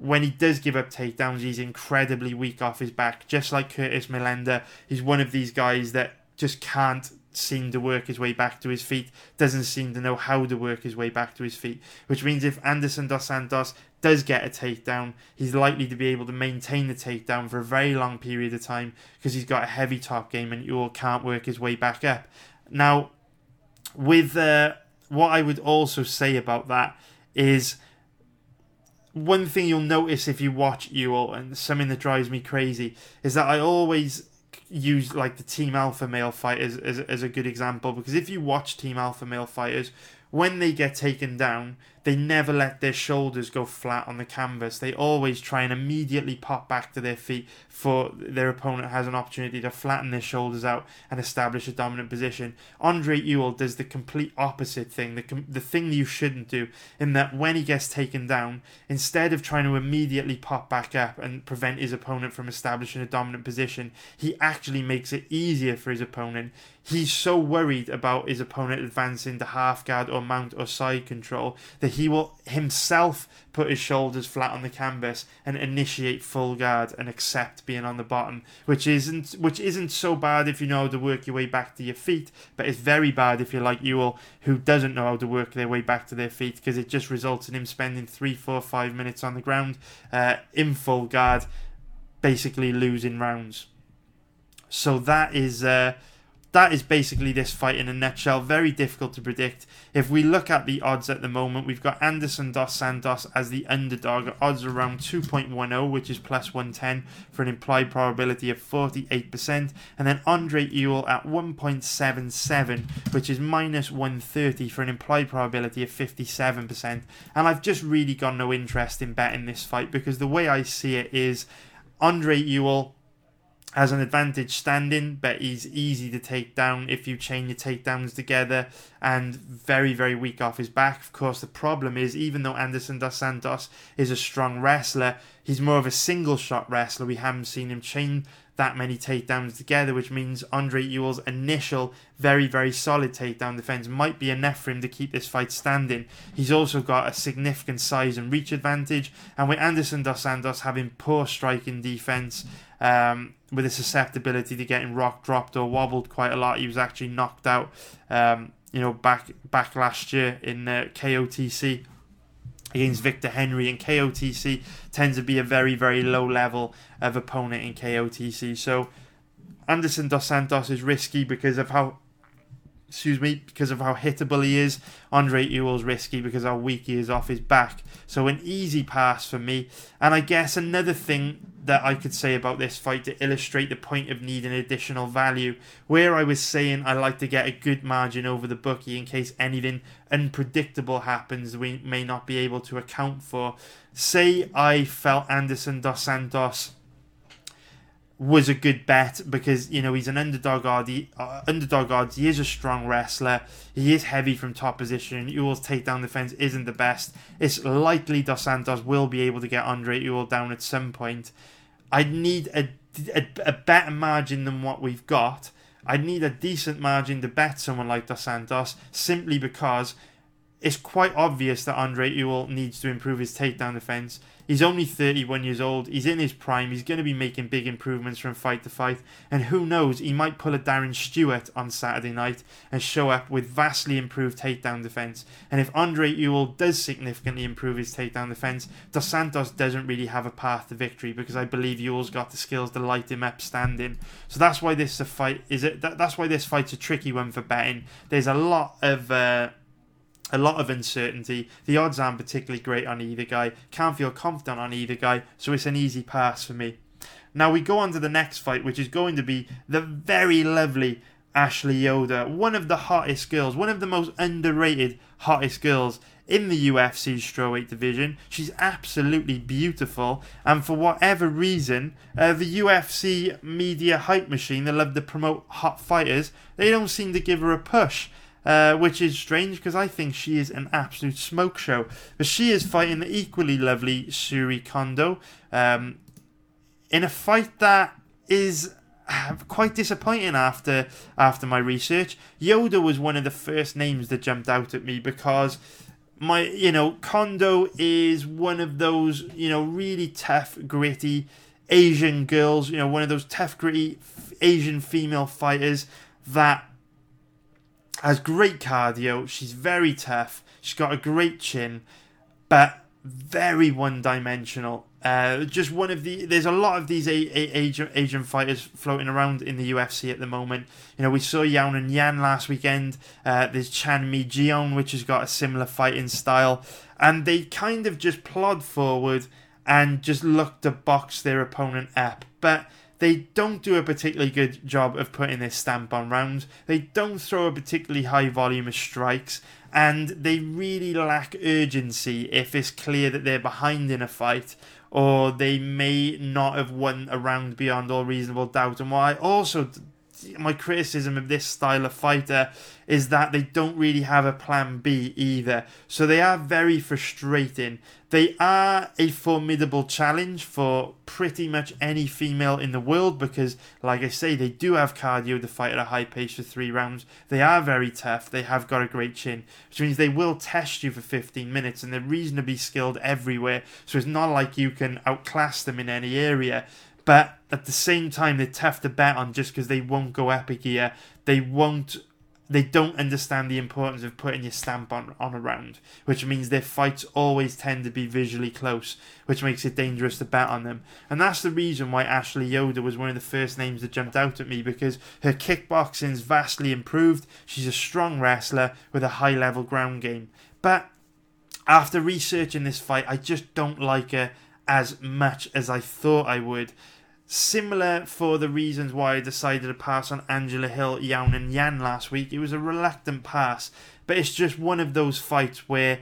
when he does give up takedowns, he's incredibly weak off his back. Just like Curtis Millender, he's one of these guys that just can't seem to work his way back to his feet, doesn't seem to know how to work his way back to his feet. Which means if Anderson Dos Santos does get a takedown, he's likely to be able to maintain the takedown for a very long period of time because he's got a heavy top game and Ewell can't work his way back up. Now, with uh, what I would also say about that is one thing you'll notice if you watch Ewell, and something that drives me crazy, is that I always use like the Team Alpha male fighters as, as a good example because if you watch Team Alpha male fighters, when they get taken down, they never let their shoulders go flat on the canvas. They always try and immediately pop back to their feet for their opponent has an opportunity to flatten their shoulders out and establish a dominant position. Andre Ewell does the complete opposite thing, the, the thing you shouldn't do, in that when he gets taken down, instead of trying to immediately pop back up and prevent his opponent from establishing a dominant position, he actually makes it easier for his opponent. He's so worried about his opponent advancing to half guard or mount or side control that he will himself put his shoulders flat on the canvas and initiate full guard and accept being on the bottom, which isn't which isn't so bad if you know how to work your way back to your feet, but it's very bad if you're like Ewell who doesn't know how to work their way back to their feet because it just results in him spending three, four, five minutes on the ground uh, in full guard, basically losing rounds. So that is. Uh, that is basically this fight in a nutshell. Very difficult to predict. If we look at the odds at the moment, we've got Anderson Dos Santos as the underdog. Odds around 2.10, which is plus 110 for an implied probability of 48%. And then Andre Ewell at 1.77, which is minus 130 for an implied probability of 57%. And I've just really got no interest in betting this fight because the way I see it is Andre Ewell has an advantage standing, but he's easy to take down if you chain your takedowns together and very, very weak off his back. Of course, the problem is, even though Anderson Dos Santos is a strong wrestler, he's more of a single shot wrestler. We haven't seen him chain that many takedowns together, which means Andre Ewell's initial very, very solid takedown defense might be enough for him to keep this fight standing. He's also got a significant size and reach advantage, and with Anderson Dos Santos having poor striking defense, um, with a susceptibility to getting rock dropped or wobbled quite a lot. He was actually knocked out, um, you know, back back last year in uh, KOTC against Victor Henry, and KOTC tends to be a very very low level of opponent in KOTC. So Anderson Dos Santos is risky because of how excuse me, because of how hittable he is. Andre Ewell's risky because how weak he is off his back. So an easy pass for me. And I guess another thing that I could say about this fight to illustrate the point of needing additional value, where I was saying I like to get a good margin over the bookie in case anything unpredictable happens we may not be able to account for. Say I felt Anderson Dos Santos was a good bet because you know he's an underdog odds. Uh, underdog odds. He is a strong wrestler. He is heavy from top position. Ewell's takedown defense isn't the best. It's likely Dos Santos will be able to get Andre Ewell down at some point. I'd need a, a, a better margin than what we've got. I'd need a decent margin to bet someone like Dos Santos simply because it's quite obvious that Andre Ewell needs to improve his takedown defense. He's only 31 years old. He's in his prime. He's going to be making big improvements from fight to fight. And who knows, he might pull a Darren Stewart on Saturday night and show up with vastly improved takedown defense. And if Andre Ewell does significantly improve his takedown defense, Dos Santos doesn't really have a path to victory because I believe Ewell's got the skills to light him up standing. So that's why this fight. Is it? That, that's why this fight's a tricky one for betting. There's a lot of. Uh, a lot of uncertainty. The odds aren't particularly great on either guy. Can't feel confident on either guy, so it's an easy pass for me. Now we go on to the next fight, which is going to be the very lovely Ashley Yoder, one of the hottest girls, one of the most underrated hottest girls in the UFC strawweight division. She's absolutely beautiful, and for whatever reason, uh, the UFC media hype machine that love to promote hot fighters, they don't seem to give her a push. Uh, which is strange because I think she is an absolute smoke show. But she is fighting the equally lovely Syuri Kondo um, in a fight that is uh, quite disappointing after after my research. Yoder was one of the first names that jumped out at me because my you know Kondo is one of those you know really tough, gritty Asian girls. You know one of those tough, gritty Asian female fighters that has great cardio. She's very tough. She's got a great chin, but very one dimensional. Uh, just one of the. There's a lot of these Asian, Asian fighters floating around in the UFC at the moment. You know, we saw Xiaonan Yan last weekend. Uh, there's Chan Mi Jeon, which has got a similar fighting style, and they kind of just plod forward and just look to box their opponent up. But they don't do a particularly good job of putting their stamp on rounds. They don't throw a particularly high volume of strikes, and they really lack urgency if it's clear that they're behind in a fight or they may not have won a round beyond all reasonable doubt. And why also my criticism of this style of fighter is that they don't really have a plan B either. So they are very frustrating. They are a formidable challenge for pretty much any female in the world because, like I say, they do have cardio to fight at a high pace for three rounds. They are very tough. They have got a great chin, which means they will test you for 15 minutes and they're reasonably skilled everywhere. So it's not like you can outclass them in any area but at the same time they're tough to bet on just because they won't go epic here. They won't they don't understand the importance of putting your stamp on, on a round, which means their fights always tend to be visually close, which makes it dangerous to bet on them. And that's the reason why Ashley Yoder was one of the first names that jumped out at me because her kickboxing's vastly improved. She's a strong wrestler with a high level ground game. But after researching this fight, I just don't like her as much as I thought I would. Similar for the reasons why I decided to pass on Angela Hill, Xiaonan Yan last week. It was a reluctant pass, but it's just one of those fights where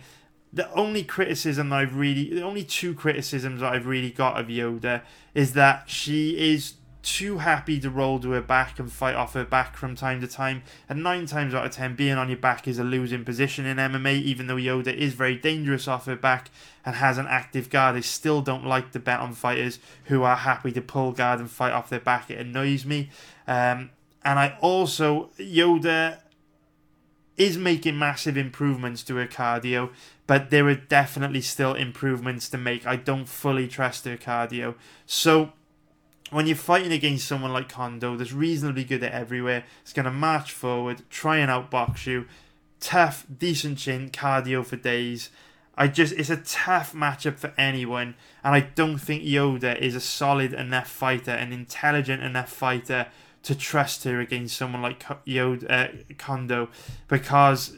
the only criticism I've really, the only two criticisms that I've really got of Yoder is that she is too happy to roll to her back and fight off her back from time to time. And nine times out of ten, being on your back is a losing position in MMA, even though Yoder is very dangerous off her back and has an active guard. I still don't like to bet on fighters who are happy to pull guard and fight off their back. It annoys me. Um, and I also, Yoder is making massive improvements to her cardio, but there are definitely still improvements to make. I don't fully trust her cardio. So when you're fighting against someone like Kondo that's reasonably good at everywhere, it's going to march forward, try and outbox you, tough, decent chin, cardio for days. I just, it's a tough matchup for anyone, and I don't think Yoder is a solid enough fighter, an intelligent enough fighter to trust her against someone like Yoder, uh, Kondo, because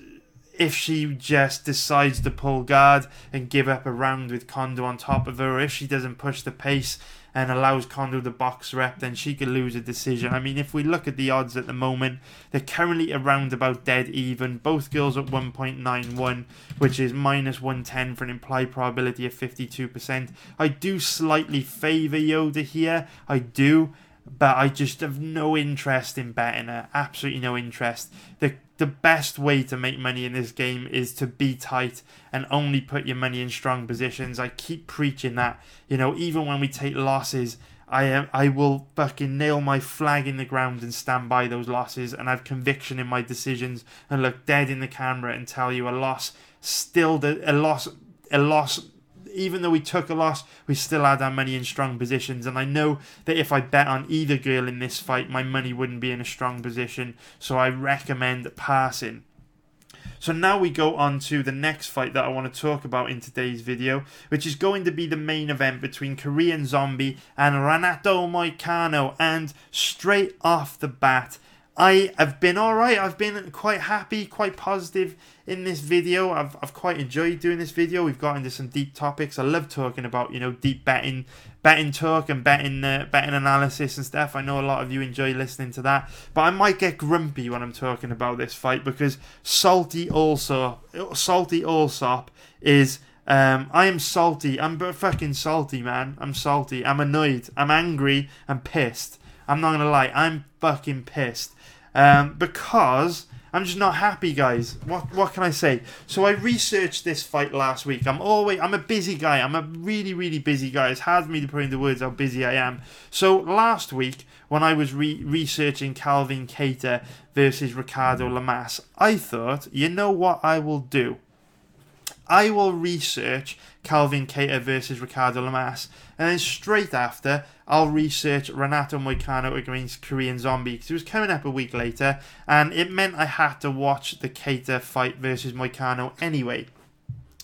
if she just decides to pull guard and give up a round with Kondo on top of her, or if she doesn't push the pace and allows Kondo to box rep, then she could lose a decision. I mean, if we look at the odds at the moment, they're currently around about dead even. Both girls at 1.91, which is minus 110 for an implied probability of 52%. I do slightly favour Yoder here. I do but I just have no interest in betting her. Absolutely no interest. The the best way to make money in this game is to be tight and only put your money in strong positions. I keep preaching that. You know, even when we take losses, I am I will fucking nail my flag in the ground and stand by those losses and have conviction in my decisions and look dead in the camera and tell you a loss still the a loss a loss even though we took a loss, we still had our money in strong positions. And I know that if I bet on either girl in this fight, my money wouldn't be in a strong position. So I recommend passing. So now we go on to the next fight that I want to talk about in today's video, which is going to be the main event between Korean Zombie and Renato Moicano. And straight off the bat, I have been alright. I've been quite happy, quite positive in this video. I've, I've quite enjoyed doing this video. We've got into some deep topics. I love talking about, you know, deep betting, betting talk and betting, uh, betting analysis and stuff. I know a lot of you enjoy listening to that. But I might get grumpy when I'm talking about this fight because Salty also, Salty Allsopp is... Um, I am salty. I'm fucking salty, man. I'm salty. I'm annoyed. I'm angry. I'm pissed. I'm not gonna lie. I'm fucking pissed um, because I'm just not happy, guys. What what can I say? So I researched this fight last week. I'm always I'm a busy guy. I'm a really really busy guy. It's hard for me to put into words how busy I am. So last week when I was re- researching Calvin Kattar versus Ricardo Lamas, I thought, you know what I will do. I will research Calvin Kattar versus Ricardo Lamas, and then straight after, I'll research Renato Moicano against Korean Zombie because it was coming up a week later, and it meant I had to watch the Kattar fight versus Moicano anyway.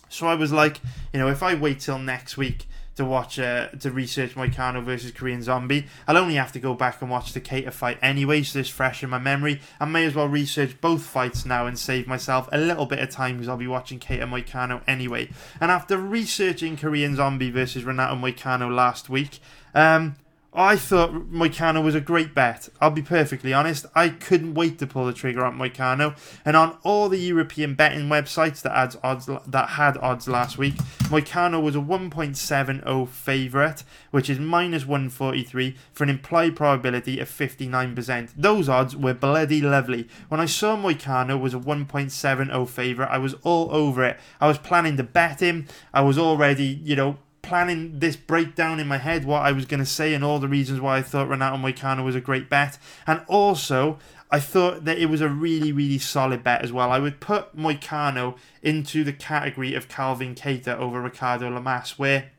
So I was like, you know, if I wait till next week to watch uh, to research Moicano versus Korean Zombie. I'll only have to go back and watch the Kattar fight anyway, so it's fresh in my memory. I may as well research both fights now and save myself a little bit of time because I'll be watching Kattar Moicano anyway. And after researching Korean Zombie versus Renato Moicano last week, um, I thought Moicano was a great bet. I'll be perfectly honest. I couldn't wait to pull the trigger on Moicano. And on all the European betting websites that had odds that had odds last week, Moicano was a 1.70 favourite, which is minus 143 for an implied probability of 59%. Those odds were bloody lovely. When I saw Moicano was a 1.70 favourite, I was all over it. I was planning to bet him. I was already, you know, planning this breakdown in my head, what I was going to say, and all the reasons why I thought Renato Moicano was a great bet. And also, I thought that it was a really, really solid bet as well. I would put Moicano into the category of Calvin Kattar over Ricardo Lamas, where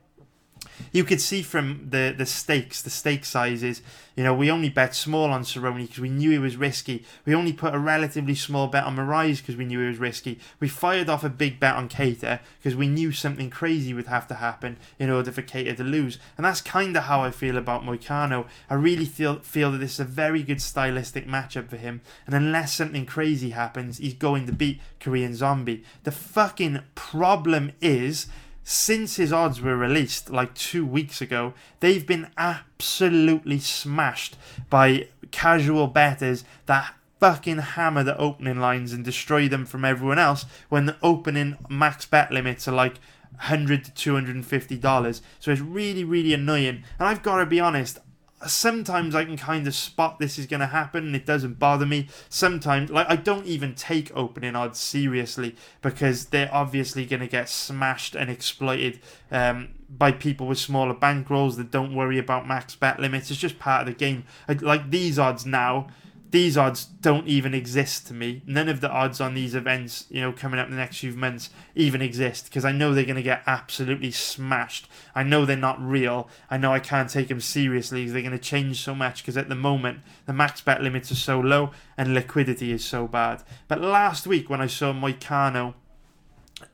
you could see from the the stakes, the stake sizes. You know, we only bet small on Cerrone because we knew he was risky. We only put a relatively small bet on Moraes because we knew he was risky. We fired off a big bet on Kattar because we knew something crazy would have to happen in order for Kattar to lose. And that's kind of how I feel about Moicano. I really feel feel that this is a very good stylistic matchup for him. And unless something crazy happens, he's going to beat Korean Zombie. The fucking problem is since his odds were released like two weeks ago, they've been absolutely smashed by casual bettors that fucking hammer the opening lines and destroy them from everyone else when the opening max bet limits are like 100 to 250 dollars. So it's really really annoying. And i've got to be honest sometimes I can kind of spot this is going to happen and it doesn't bother me. Sometimes, like, I don't even take opening odds seriously because they're obviously going to get smashed and exploited um, by people with smaller bankrolls that don't worry about max bet limits. It's just part of the game. Like, these odds now these odds don't even exist to me. None of the odds on these events, you know, coming up in the next few months even exist because I know they're going to get absolutely smashed. I know they're not real. I know I can't take them seriously they're going to change so much because at the moment the max bet limits are so low and liquidity is so bad. But last week when I saw Moicano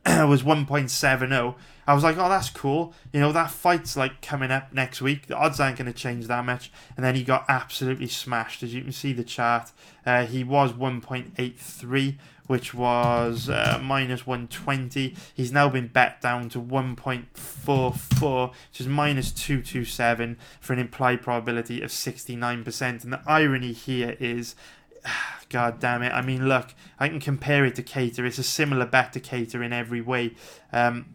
was 1.70. I was like, oh, that's cool. You know, that fight's like coming up next week. The odds aren't going to change that much. And then he got absolutely smashed. As you can see the chart, uh, he was 1.83, which was uh, minus 120. He's now been bet down to 1.44, which is minus 227 for an implied probability of 69%. And the irony here is God damn it. I mean, look, I can compare it to Kattar. It's a similar bet to Kattar in every way. Um,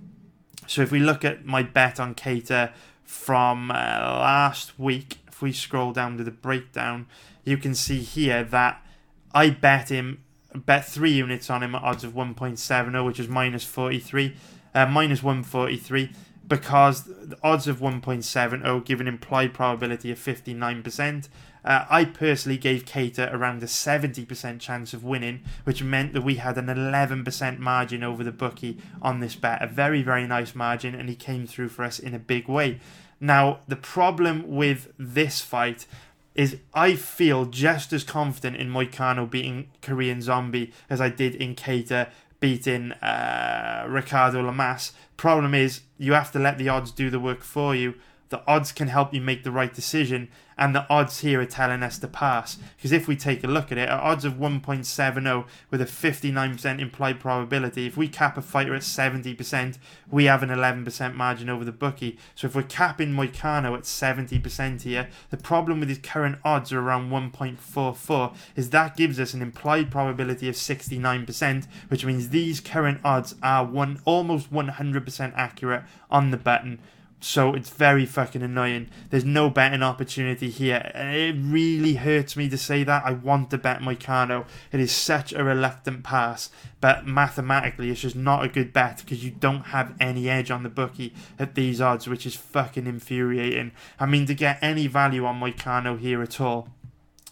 so if we look at my bet on Kattar from uh, last week, if we scroll down to the breakdown, you can see here that I bet him, bet three units on him at odds of 1.70, which is minus 43, uh, minus 143 because the odds of 1.70 give an implied probability of 59%, Uh, I personally gave Kattar around a 70% chance of winning, which meant that we had an 11% margin over the bookie on this bet. A very, very nice margin, and he came through for us in a big way. Now, the problem with this fight is I feel just as confident in Moicano beating Korean Zombie as I did in Kattar beating uh, Ricardo Lamas. Problem is, you have to let the odds do the work for you the odds can help you make the right decision, and the odds here are telling us to pass. Because if we take a look at it, at odds of 1.70 with a 59% implied probability, if we cap a fighter at 70%, we have an 11% margin over the bookie. So if we're capping Moicano at 70% here, the problem with his current odds are around 1.44 is that gives us an implied probability of 69%, which means these current odds are one almost 100% accurate on the button. So it's very fucking annoying. There's no betting opportunity here. It really hurts me to say that. I want to bet Moicano. It is such a reluctant pass. But mathematically, it's just not a good bet because you don't have any edge on the bookie at these odds, which is fucking infuriating. I mean, to get any value on Moicano here at all,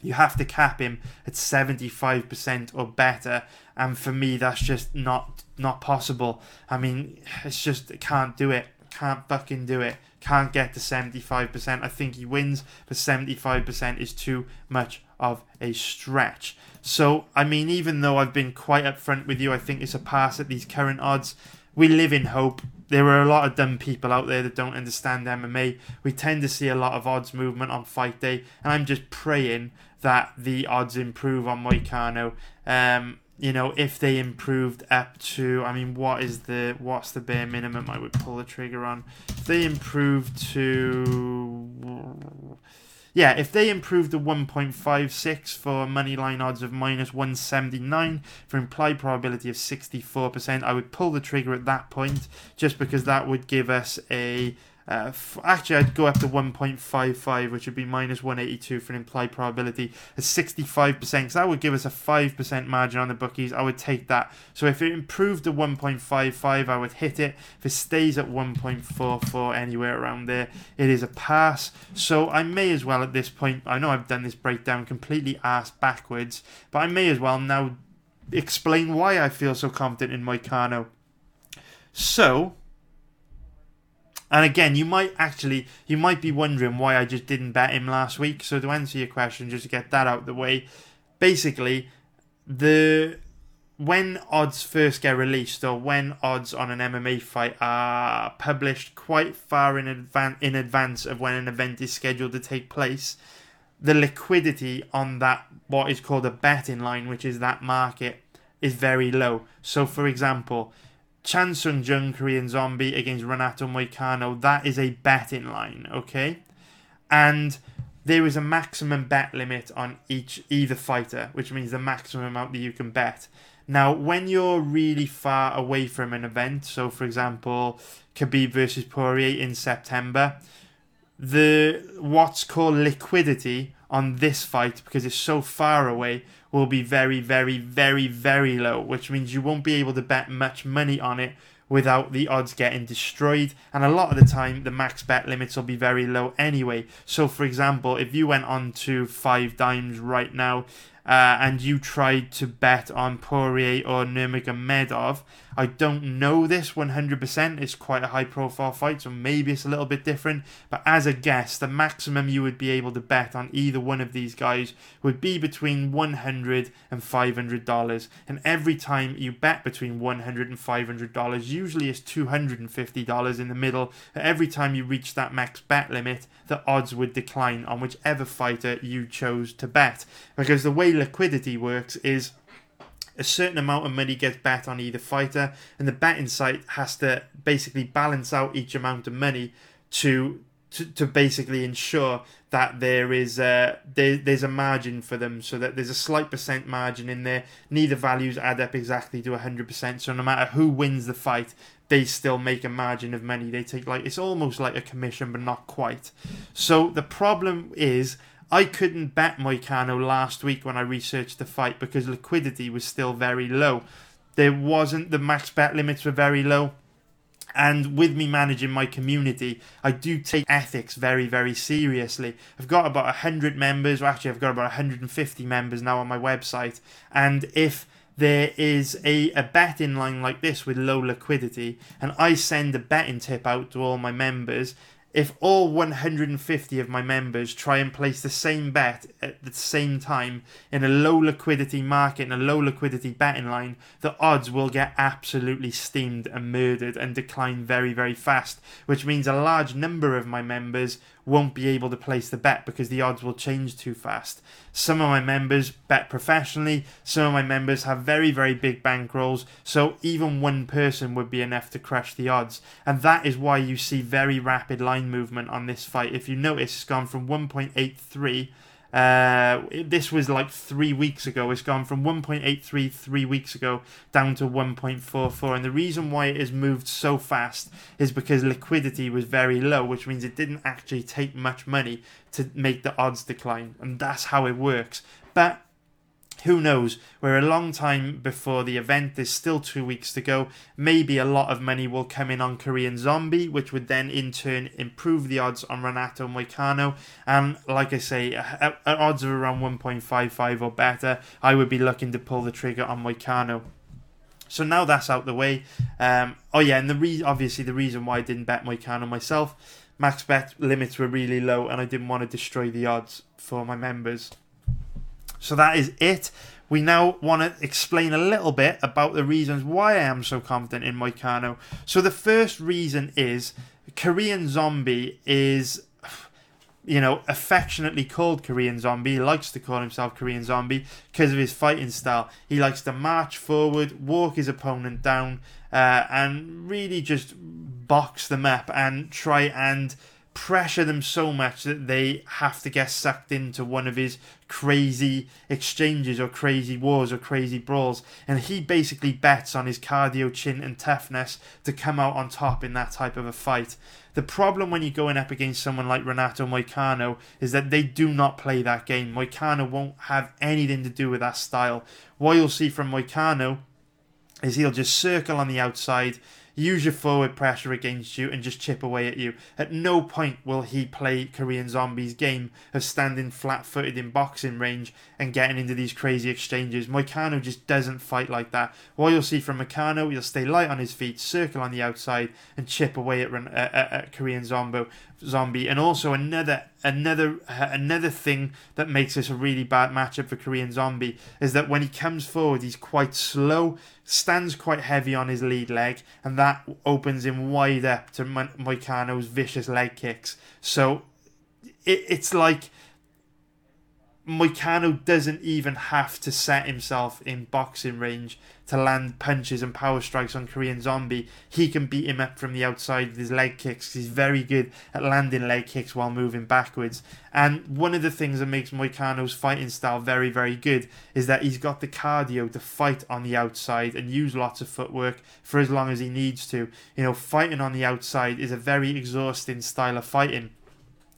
you have to cap him at 75% or better. And for me, that's just not not possible. I mean, it's just, can't do it can't fucking do it. Can't get to 75%. I think he wins, but 75% is too much of a stretch. So, I mean, even though I've been quite upfront with you, I think it's a pass at these current odds. We live in hope. There are a lot of dumb people out there that don't understand MMA. We tend to see a lot of odds movement on fight day, and I'm just praying that the odds improve on Moicano. Um, you know, if they improved up to, I mean, what is the what's the bare minimum I would pull the trigger on? If they improved to, yeah, if they improved to 1.56 for money line odds of minus 179 for implied probability of 64%, I would pull the trigger at that point just because that would give us a uh, f- actually, I'd go up to 1.55, which would be minus 182 for an implied probability at 65%. So that would give us a 5% margin on the bookies. I would take that. So if it improved to 1.55, I would hit it. If it stays at 1.44, anywhere around there, it is a pass. So I may as well at this point, I know I've done this breakdown completely ass backwards, but I may as well now explain why I feel so confident in Moicano. So, and again, you might actually you might be wondering why I just didn't bet him last week. So to answer your question, just to get that out of the way, basically the when odds first get released or when odds on an MMA fight are published quite far in advance in advance of when an event is scheduled to take place, the liquidity on that what is called a betting line, which is that market, is very low. So for example, Chan Sung Jung Korean Zombie against Renato Moicano, that is a betting line, okay? And there is a maximum bet limit on each either fighter, which means the maximum amount that you can bet. Now, when you're really far away from an event, so for example, Khabib versus Poirier in September, the what's called liquidity on this fight because it's so far away will be very, very, very, very low, which means you won't be able to bet much money on it without the odds getting destroyed. And a lot of the time, the max bet limits will be very low anyway. So, for example, if you went on to five dimes right now uh, and you tried to bet on Poirier or Nurmagomedov, I don't know this 100%. It's quite a high profile fight, so maybe it's a little bit different. But as a guess, the maximum you would be able to bet on either one of these guys would be between $100 and $500. And every time you bet between $100 and $500, usually it's $250 in the middle. Every time you reach that max bet limit, the odds would decline on whichever fighter you chose to bet. Because the way liquidity works is a certain amount of money gets bet on either fighter, and the betting site has to basically balance out each amount of money to to, to basically ensure that there is a, there, there's a margin for them so that there's a slight percent margin in there. Neither values add up exactly to 100% so no matter who wins the fight they still make a margin of money. They take like it's almost like a commission but not quite. So the problem is I couldn't bet Moicano last week when I researched the fight because liquidity was still very low. There wasn't the max bet limits were very low. and with me managing my community, I do take ethics very, very seriously. I've got about 100 members, or actually, I've got about 150 members now on my website. And if there is a, a betting line like this with low liquidity, and I send a betting tip out to all my members, if all 150 of my members try and place the same bet at the same time in a low liquidity market in a low liquidity betting line, the odds will get absolutely steamed and murdered and decline very, very fast, which means a large number of my members won't be able to place the bet because the odds will change too fast. Some of my members bet professionally, some of my members have very, very big bankrolls, so even one person would be enough to crush the odds. And that is why you see very rapid line movement on this fight. If you notice, it's gone from 1.83 uh, this was like three weeks ago. It's gone from 1.83 three weeks ago down to 1.44. And the reason why it has moved so fast is because liquidity was very low, which means it didn't actually take much money to make the odds decline. And that's how it works. But who knows? We're a long time before the event. There's still two weeks to go. Maybe a lot of money will come in on Korean Zombie, which would then in turn improve the odds on Renato Moicano. And like I say, at odds of around 1.55 or better, I would be looking to pull the trigger on Moicano. So now that's out the way. Um, oh yeah, and the re- obviously the reason why I didn't bet Moicano myself, max bet limits were really low, and I didn't want to destroy the odds for my members. So that is it. We now want to explain a little bit about the reasons why I am so confident in Moicano. So the first reason is Korean Zombie is you know, affectionately called Korean Zombie. He likes to call himself Korean Zombie because of his fighting style. He likes to march forward, walk his opponent down, uh, and really just box them up and try and pressure them so much that they have to get sucked into one of his crazy exchanges or crazy wars or crazy brawls. And he basically bets on his cardio, chin, and toughness to come out on top in that type of a fight. The problem when you're going up against someone like Renato Moicano is that they do not play that game. Moicano won't have anything to do with that style. What you'll see from Moicano is he'll just circle on the outside use your forward pressure against you and just chip away at you. At no point will he play Korean Zombie's game of standing flat footed in boxing range and getting into these crazy exchanges. Moicano just doesn't fight like that. What you'll see from Moicano, he'll stay light on his feet, circle on the outside, and chip away at, at, at Korean Zombie zombie and also another another uh, another thing that makes this a really bad matchup for Korean zombie is that when he comes forward he's quite slow stands quite heavy on his lead leg and that opens him wide up to Moicano's vicious leg kicks. So it, it's like Moicano doesn't even have to set himself in boxing range to land punches and power strikes on Korean Zombie. He can beat him up from the outside with his leg kicks. He's very good at landing leg kicks while moving backwards. And one of the things that makes Moicano's fighting style very, very good is that he's got the cardio to fight on the outside and use lots of footwork for as long as he needs to. You know, fighting on the outside is a very exhausting style of fighting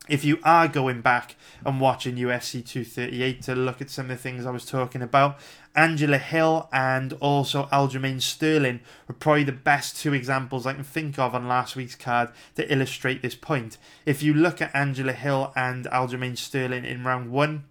if you are going back and watching UFC 238 to look at some of the things I was talking about, Angela Hill and also Aljamain Sterling were probably the best two examples I can think of on last week's card to illustrate this point. If you look at Angela Hill and Aljamain Sterling in round one,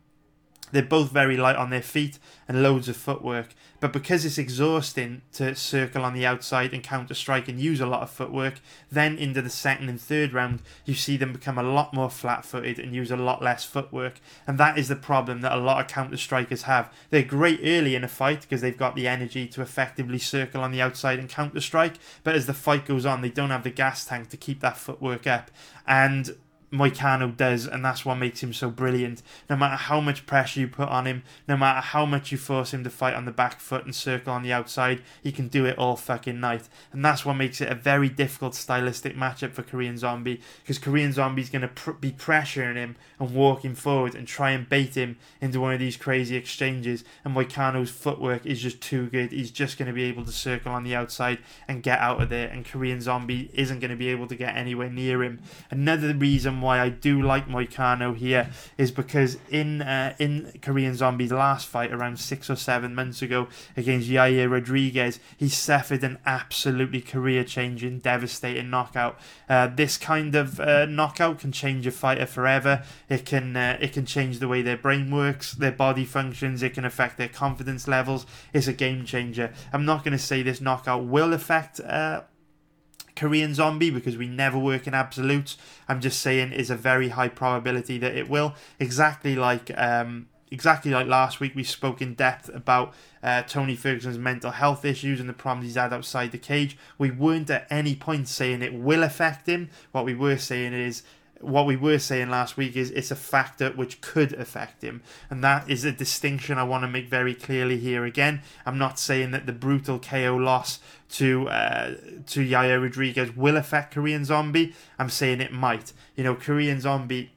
they're both very light on their feet and loads of footwork. But because it's exhausting to circle on the outside and counter strike and use a lot of footwork, then into the second and third round, you see them become a lot more flat footed and use a lot less footwork. And that is the problem that a lot of counter strikers have. They're great early in a fight because they've got the energy to effectively circle on the outside and counter strike, but as the fight goes on, they don't have the gas tank to keep that footwork up. And Moicano does, and that's what makes him so brilliant. No matter how much pressure you put on him, no matter how much you force him to fight on the back foot and circle on the outside, he can do it all fucking night. And that's what makes it a very difficult stylistic matchup for Korean Zombie, because Korean Zombie's going to pr- be pressuring him and walking forward and try and bait him into one of these crazy exchanges. And Moicano's footwork is just too good. He's just going to be able to circle on the outside and get out of there, and Korean Zombie isn't going to be able to get anywhere near him. Another reason why I do like Moicano here is because in uh, in Korean Zombie's last fight around six or seven months ago against Yair Rodriguez, he suffered an absolutely career-changing, devastating knockout. Uh, this kind of uh, knockout can change a fighter forever. It can uh, it can change the way their brain works, their body functions. It can affect their confidence levels. It's a game changer. I'm not going to say this knockout will affect uh, Korean Zombie because we never work in absolutes. I'm just saying is a very high probability that it will. Exactly like um, exactly like last week, we spoke in depth about uh, Tony Ferguson's mental health issues and the problems he's had outside the cage. We weren't at any point saying it will affect him. What we were saying is what we were saying last week is it's a factor which could affect him, and that is a distinction I want to make very clearly here. Again, I'm not saying that the brutal KO loss to uh, to Yair Rodriguez will affect Korean Zombie. I'm saying it might. You know, Korean Zombie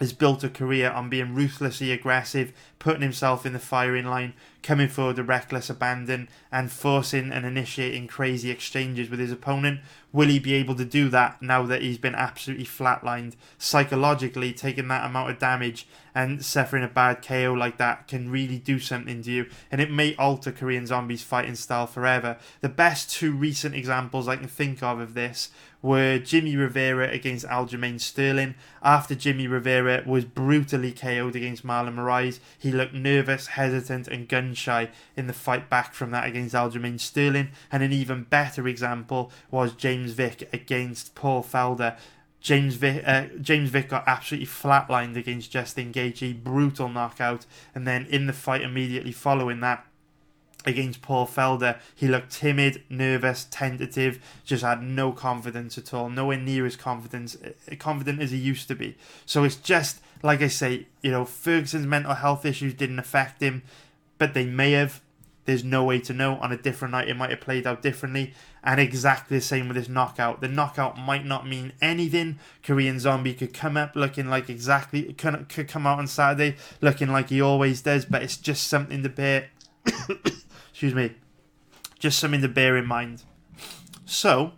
has built a career on being ruthlessly aggressive, putting himself in the firing line, coming forward with reckless abandon, and forcing and initiating crazy exchanges with his opponent. Will he be able to do that now that he's been absolutely flatlined? Psychologically, taking that amount of damage and suffering a bad KO like that can really do something to you, and it may alter Korean Zombie's fighting style forever. The best two recent examples I can think of of this were Jimmy Rivera against Aljamain Sterling. After Jimmy Rivera was brutally KO'd against Marlon Moraes, he looked nervous, hesitant, and gun shy in the fight back from that against Aljamain Sterling. And an even better example was James Vick against Paul Felder. James Vick, uh, James Vick got absolutely flatlined against Justin Gaethje, brutal knockout, and then in the fight immediately following that, against Paul Felder, he looked timid, nervous, tentative, just had no confidence at all, nowhere near as confident, uh, confident as he used to be. So it's just like I say, you know, Ferguson's mental health issues didn't affect him, but they may have. There's no way to know. On a different night, it might have played out differently. And exactly the same with this knockout. The knockout might not mean anything. Korean Zombie could come up looking like exactly, could come out on Saturday looking like he always does, but it's just something to bear excuse me, just something to bear in mind. So,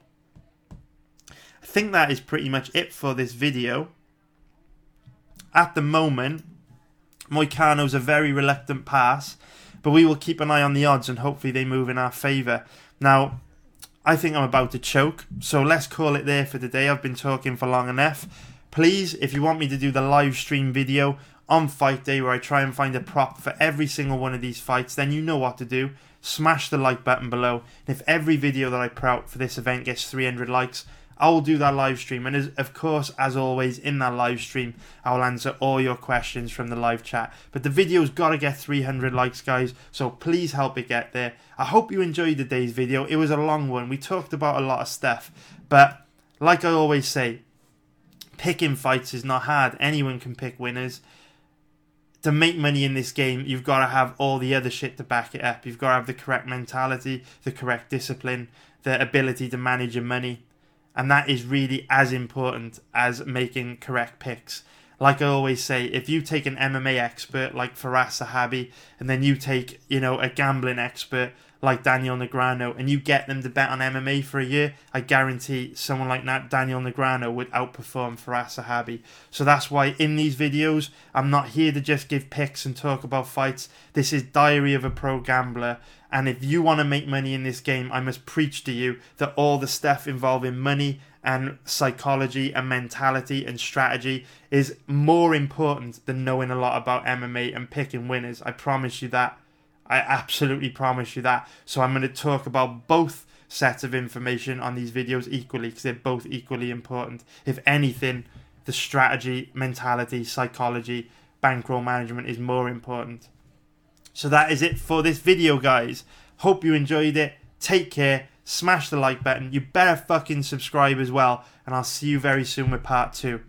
I think that is pretty much it for this video. At the moment, Moicano's a very reluctant pass, but we will keep an eye on the odds and hopefully they move in our favour. Now, I think I'm about to choke, so let's call it there for today. I've been talking for long enough. Please, if you want me to do the live stream video on fight day where I try and find a prop for every single one of these fights, then you know what to do. Smash the like button below. And if every video that I put out for this event gets 300 likes, I will do that live stream. And as, of course, as always, in that live stream, I will answer all your questions from the live chat. But the video's got to get 300 likes, guys. So please help it get there. I hope you enjoyed today's video. It was a long one. We talked about a lot of stuff. But like I always say, picking fights is not hard. Anyone can pick winners to make money in this game, you've got to have all the other shit to back it up. You've got to have the correct mentality, the correct discipline, the ability to manage your money. And that is really as important as making correct picks. Like I always say, if you take an MMA expert like Firas Zahabi and then you take, you know, a gambling expert like Daniel Negreanu and you get them to bet on MMA for a year, I guarantee someone like that Daniel Negreanu would outperform Firas Zahabi. So that's why in these videos, I'm not here to just give picks and talk about fights. This is Diary of a Pro Gambler. And if you want to make money in this game, I must preach to you that all the stuff involving money and psychology and mentality and strategy is more important than knowing a lot about MMA and picking winners. I promise you that. I absolutely promise you that. So I'm going to talk about both sets of information on these videos equally because they're both equally important. If anything, the strategy, mentality, psychology, bankroll management is more important. So that is it for this video, guys. Hope you enjoyed it. Take care. Smash the like button. You better fucking subscribe as well. And I'll see you very soon with part two.